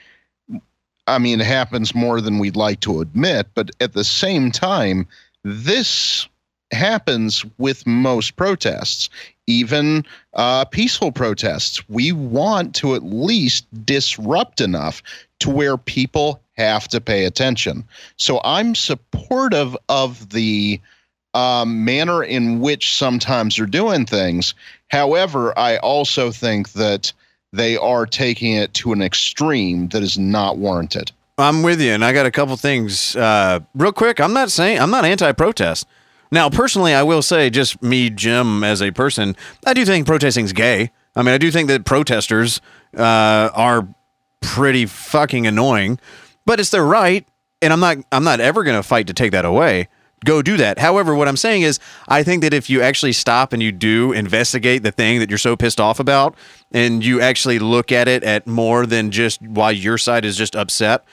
i mean it happens more than we'd like to admit but at the same time this happens with most protests even uh, peaceful protests we want to at least disrupt enough to where people have to pay attention. So I'm supportive of the um, manner in which sometimes they're doing things. However, I also think that they are taking it to an extreme that is not warranted. I'm with you, and I got a couple things uh, real quick. I'm not saying I'm not anti-protest. Now, personally, I will say, just me, Jim, as a person, I do think protesting's gay. I mean, I do think that protesters uh, are pretty fucking annoying, but it's their right, and I'm not I'm not ever going to fight to take that away. Go do that. However, what I'm saying is, I think that if you actually stop and you do investigate the thing that you're so pissed off about, and you actually look at it at more than just why your side is just upset,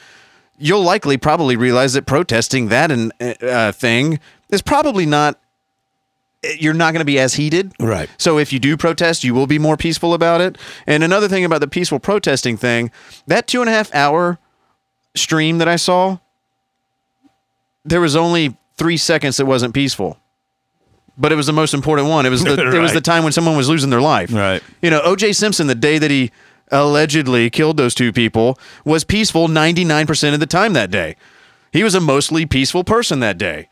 you'll likely probably realize that protesting that and uh, thing is probably not. Eh, you're not going to be as heated, Right. so if you do protest, you will be more peaceful about it. And another thing about the peaceful protesting thing, that two and a half hour stream that I saw, there was only three seconds that wasn't peaceful. But it was the most important one. It was the it was the time when someone was losing their life. Right. You know, OJ Simpson, the day that he allegedly killed those two people, was peaceful 99% of the time that day. He was a mostly peaceful person that day.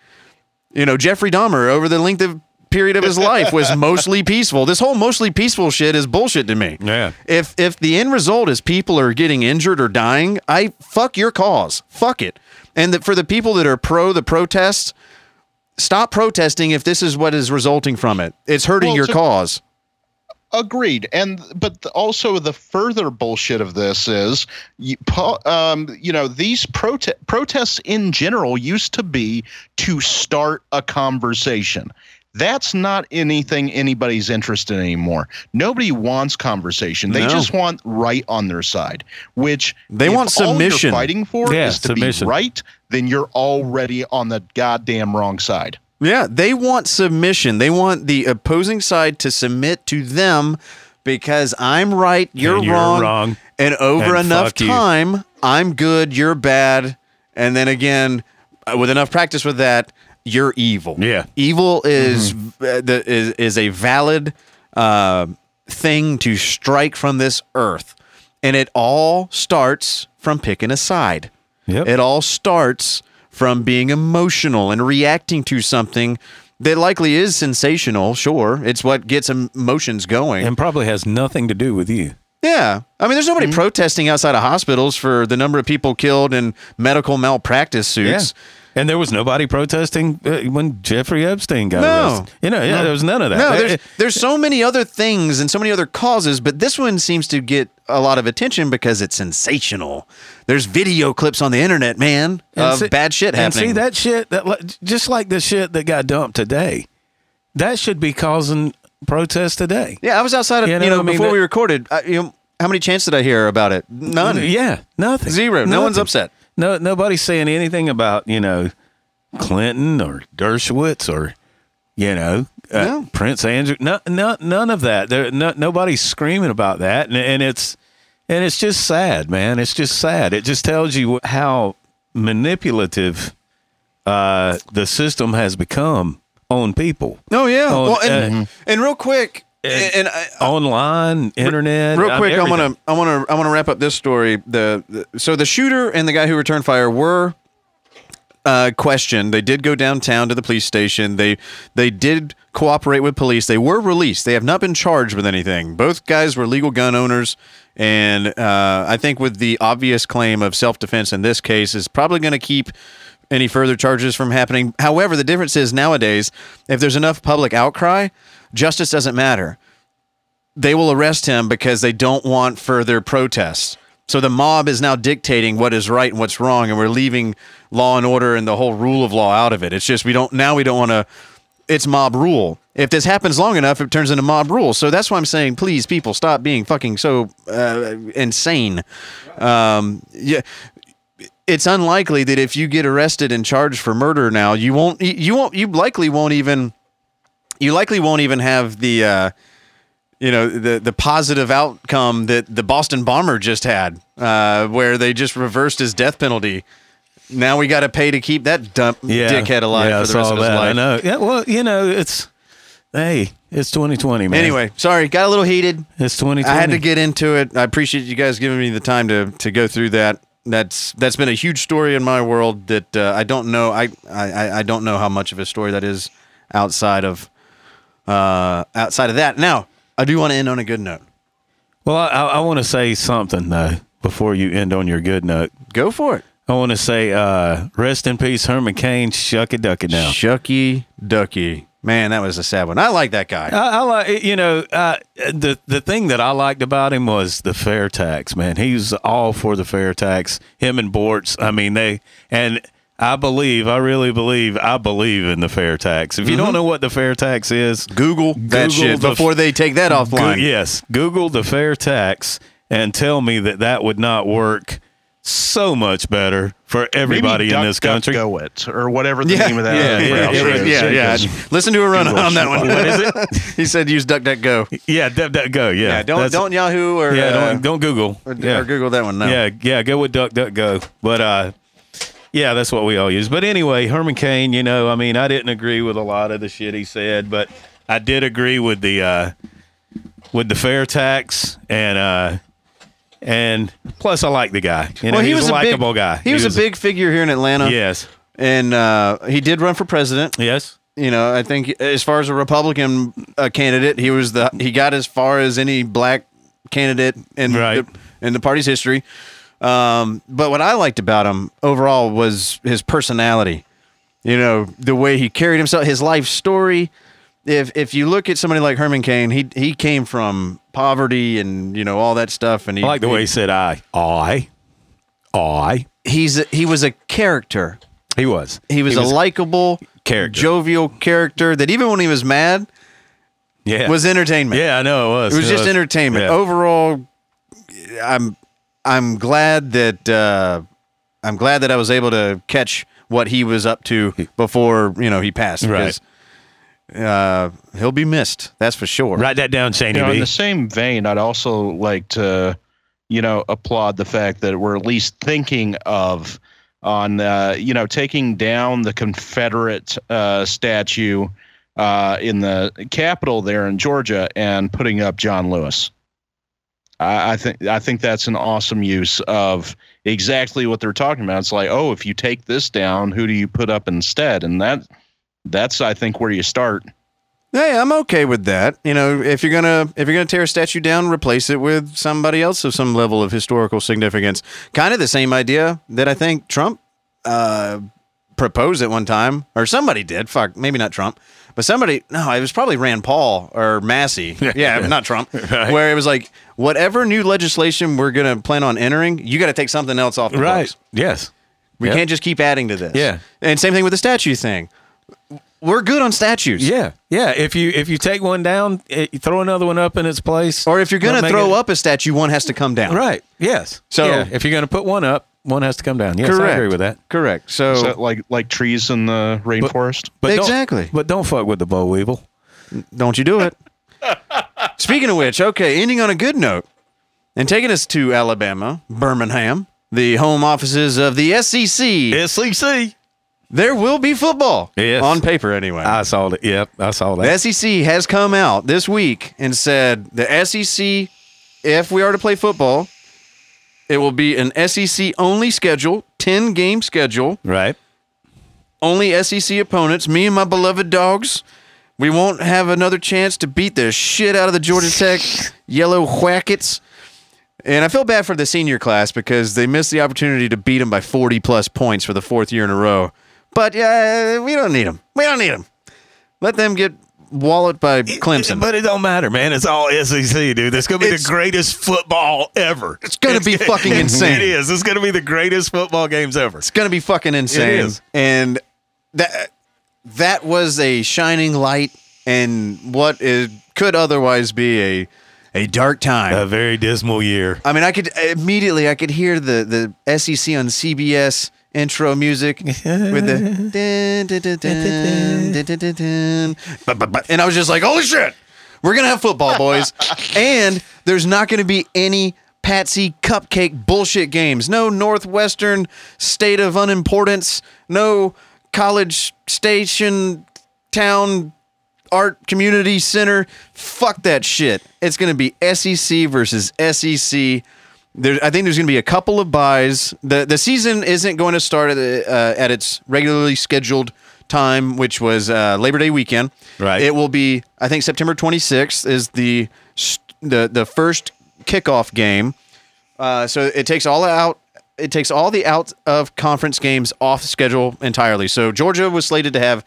You know, Jeffrey Dahmer, over the length of period of his life, was mostly peaceful. This whole mostly peaceful shit is bullshit to me. Yeah. If if the end result is people are getting injured or dying, I fuck your cause. Fuck it. And that for the people that are pro the protests, stop protesting if this is what is resulting from it. It's hurting Well, your to- cause. Agreed, and but also the further bullshit of this is, you, um, you know, these prote- protests in general used to be to start a conversation. That's not anything anybody's interested in anymore. Nobody wants conversation. They No. just want right on their side. Which They want submission. fighting for Yeah, is to submission. be right. Then you're already on the goddamn wrong side. Yeah, they want submission. They want the opposing side to submit to them because I'm right, you're, you're wrong, wrong, and over and enough fuck you. time, I'm good, you're bad, and then again, uh, with enough practice with that, you're evil. Yeah. evil is Mm-hmm. uh, the, is is a valid uh, thing to strike from this earth, and it all starts from picking a side. Yep. It all starts from being emotional and reacting to something that likely is sensational. Sure, it's what gets emotions going. and probably has nothing to do with you. yeah, I mean, there's nobody mm-hmm. protesting outside of hospitals for the number of people killed in medical malpractice suits. And there was nobody protesting uh, when Jeffrey Epstein got No. arrested. You know, yeah, there was none of that. No, there's there's so many other things and so many other causes, but this one seems to get a lot of attention because it's sensational. There's video clips on the internet, man, And of see- bad shit happening. And see that shit that just like the shit that got dumped today, that should be causing protests today. yeah, I was outside of You you know, know, I mean, before we recorded. I, you know, how many chances did I hear about it? None. Yeah, nothing. Zero. No one's upset. No, nobody's saying anything about you know Clinton or Dershowitz or you know uh, No. Prince Andrew. No, no, none of that. There, no, nobody's screaming about that, and, and it's and it's just sad, man. It's just sad. It just tells you how manipulative uh, the system has become on people Oh yeah. Oh, well, and, uh, and real quick, and I, online, internet. real quick, I want to I want to I want to wrap up this story. The, the so the shooter and the guy who returned fire were uh, questioned. They did go downtown to the police station. They they did cooperate with police. They were released. They have not been charged with anything. Both guys were legal gun owners, and uh, I think with the obvious claim of self defense in this case is probably going to keep any further charges from happening. However, the difference is nowadays, if there's enough public outcry, justice doesn't matter they will arrest him because they don't want further protests. So the mob is now dictating what is right and what's wrong, and we're leaving law and order and the whole rule of law out of it. It's just we don't now we don't want to. It's mob rule. If this happens long enough, it turns into mob rule. So that's why I'm saying, please, people, stop being fucking so uh, insane. Um, yeah, it's unlikely that if you get arrested and charged for murder now, you won't. You won't. You likely won't even. You likely won't even have the. Uh, you know the the positive outcome that the Boston bomber just had, uh, where they just reversed his death penalty. Now we got to pay to keep that dump dickhead alive yeah, for the rest of his that. I know. Yeah, well, you know, it's hey, it's 2020, man. Anyway, sorry, got a little heated. it's 2020. I had to get into it. I appreciate you guys giving me the time to to go through that. That's that's been a huge story in my world that uh, I don't know. I, I I don't know how much of a story that is outside of uh, outside of that. Now I do want to end on a good note. Well, I, I want to say something though before you end on your good note. Go for it. I want to say, uh, rest in peace, Herman Cain. Shucky ducky now. Shucky Ducky. Man, that was a sad one. I like that guy. I, I like you know uh, the the thing that I liked about him was the fair tax. Man, he was all for the fair tax. Him and Boortz. I mean they and I believe, I really believe, I believe in the fair tax. If you don't know what the fair tax is, Google that shit the- before they take that offline. Go- yes, Google the fair tax and tell me that that would not work so much better for everybody Maybe in duck, this duck, country. Go it or whatever the Yeah, name of that. yeah, other yeah, yeah, is, yeah, yeah. because Listen to a run Google on that one. What is it? he said use DuckDuckGo. Yeah, d- d- go. Yeah, Yeah, don't That's- don't Yahoo or yeah, uh, don't, don't Google. or, yeah. or Google that one. No. Yeah, yeah, go with DuckDuckGo. But uh, yeah, that's what we all use. But anyway, Herman Cain, you know, I mean, I didn't agree with a lot of the shit he said, but I did agree with the uh, with the fair tax and uh, and plus I like the guy. You know, Well, he he's was a a big- likable guy. He, was, a big figure here in Atlanta. yes, and uh, he did run for president. yes. You know, I think as far as a Republican uh, candidate, he was the he got as far as any black candidate in Right. the, in the party's history. Um, but what I liked about him overall was his personality. You know, the way he carried himself, his life story. if if you look at somebody like Herman Cain, he he came from poverty and you know all that stuff, and he I like the way he said I. I. I. he's a, he was a character. He was. He was, He a likable, character. jovial character that even when he was mad Yeah. was entertainment. Yeah, I know it was. It was just entertainment. Yeah. Overall, I'm I'm glad that uh, I'm glad that I was able to catch what he was up to before you know he passed. Right. Uh, he'll be missed. That's for sure. Write that down, Shane You know, in the same vein, I'd also like to, you know, applaud the fact that we're at least thinking of on, uh, you know, taking down the Confederate uh, statue uh, in the Capitol there in Georgia and putting up John Lewis. I, I think I think that's an awesome use of exactly what they're talking about. It's like, oh, if you take this down, who do you put up instead? And that that's I think where you start. Hey, I'm okay with that. You know, if you're gonna if you're gonna tear a statue down, replace it with somebody else of some level of historical significance. Kind of the same idea that I think Trump uh, proposed at one time, or somebody did. Fuck, maybe not Trump, but somebody. No, it was probably Rand Paul or Massie. Yeah, not Trump. Right. Where it was like, whatever new legislation we're gonna plan on entering, you got to take something else off the Right. books. Yes. We Yep. can't just keep adding to this. Yeah. and same thing with the statue thing. We're good on statues. Yeah. Yeah. If you if you take one down, eh, you throw another one up in its place. Or if you're gonna throw it- up a statue, one has to come down. Right. Yes. So- Yeah. if you're going to put one up, one has to come down. Yes, Correct. I agree with that. Correct. So, Is that like like trees in the rainforest? But don't- Exactly. but don't fuck with the boll weevil. don't you do it. Speaking of which, okay, ending on a good note and taking us to Alabama, Birmingham, the home offices of the SEC. SEC. There will be football. Yes. On paper, anyway. I saw it. Yep, I saw the that. SEC has come out this week and said the SEC, if we are to play football, it will be an SEC only schedule, 10 game schedule. Right. only SEC opponents, me and my beloved dogs. We won't have another chance to beat the shit out of the Georgia Tech Yellow Whackets. And I feel bad for the senior class because they missed the opportunity to beat them by 40 plus points for the fourth year in a row. But yeah, we don't need them. We don't need them. Let them get walloped by Clemson. But it don't matter, man. It's all SEC, dude. It's going to be It's- the greatest football ever. It's gonna be fucking insane. It is. It's going to be the greatest football games ever. It's gonna be fucking insane. And that that was a shining light and what is could otherwise be a a dark time. A very dismal year. I mean, I could immediately I could hear the the SEC on CBS intro music with the dun, dun, dun, and I was just like, holy shit, we're gonna have football, boys, and there's not gonna be any patsy cupcake bullshit games. No Northwestern state of unimportance. No college station town art community center. Fuck that shit. It's going to be SEC versus SEC. There, I think there's going to be a couple of buys. the The season isn't going to start at, uh, at its regularly scheduled time, which was uh, Labor Day weekend. Right. It will be. I think September 26th is the the the first kickoff game. Uh, so it takes all out. It takes all the out of conference games off schedule entirely. So Georgia was slated to have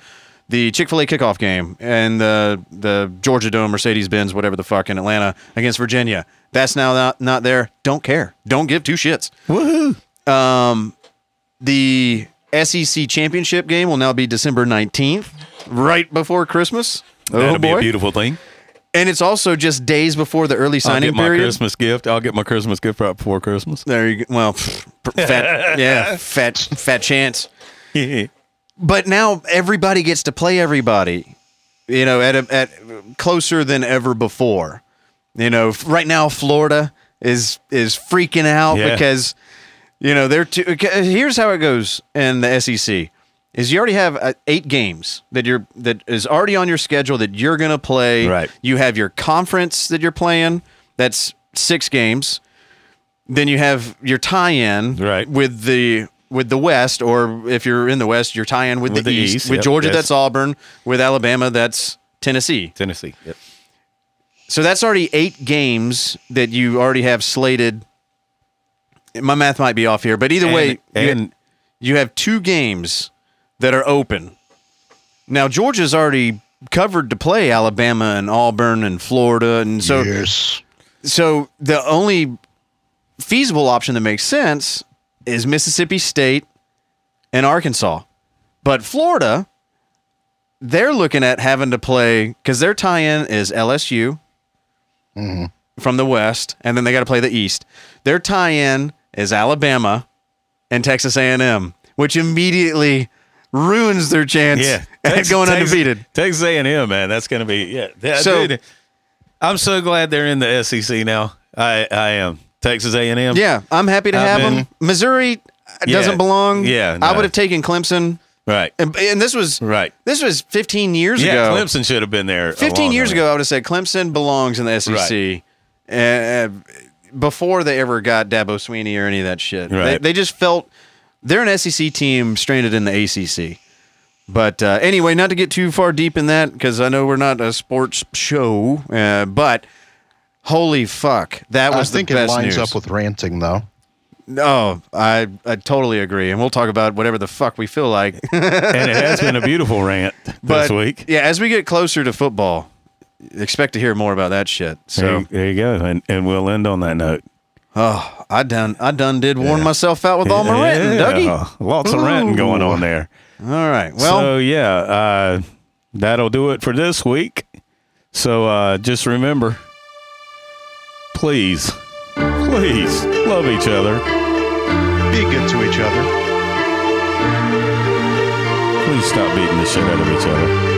the Chick Fil A kickoff game and the the Georgia Dome, Mercedes Benz, whatever the fuck in Atlanta against Virginia. That's now not not there. Don't care. Don't give two shits. Woohoo. Um, the SEC championship game will now be December 19th, right before Christmas. That'll oh be a beautiful thing. And it's also just days before the early signing I'll signing get my period. Christmas gift. I'll get my Christmas gift right before Christmas. There you go. Well, pff, fat, yeah, fat, fat chance. But now everybody gets to play everybody. You know, at a, at closer than ever before. You know, f- right now Florida is is freaking out Yeah. because you know they're too. Here's how it goes in the SEC: is you already have uh, eight games that you're that is already on your schedule that you're going to play. Right. You have your conference that you're playing. That's six games. Then you have your tie-in Right. with the with the West, or if you're in the West, your tie-in with, With the, the East. East, With yep, Georgia, yes. that's Auburn. With Alabama, that's Tennessee. Tennessee. Yep. So that's already eight games that you already have slated. My math might be off here, but either way, you- and you have two games that are open. Now Georgia's already covered to play Alabama and Auburn and Florida, and so yes. so the only feasible option that makes sense is Mississippi State and Arkansas. But Florida, they're looking at having to play because their tie-in is LSU mm-hmm. from the West, and then they got to play the East. Their tie-in is Alabama and Texas A&M, which immediately ruins their chance Yeah, at going Texas- undefeated. Texas A&M, man, that's going to be yeah. that- So- dude, I'm so glad they're in the SEC now. I I am Texas A&M. Yeah, I'm happy to I've have been- them. Missouri doesn't Yeah, belong. yeah, I no. would have taken Clemson. right, And, and this was right. this was 15 years Yeah, ago. Clemson should have been there. a 15 long years ago, I would have said Clemson belongs in the SEC. Uh, before they ever got Dabo Sweeney or any of that shit, they, Right. they just felt they're an SEC team stranded in the ACC. But uh, anyway, not to get too far deep in that because I know we're not a sports show. Uh, but holy fuck, that was I was think the it lines news. up with ranting, though. No, I I totally agree, and we'll talk about whatever the fuck we feel like. and it has been a beautiful rant but this week. yeah, as we get closer to football, expect to hear more about that shit. So So, there you go, and and we'll end on that note. oh, I done I done did warn myself out with all my ranting, Dougie. Yeah, Lots of ranting going on there. All right, well, so yeah, uh, that'll do it for this week. So uh, just remember, please, please love each other. Be good to each other. Please stop beating the shit out of each other.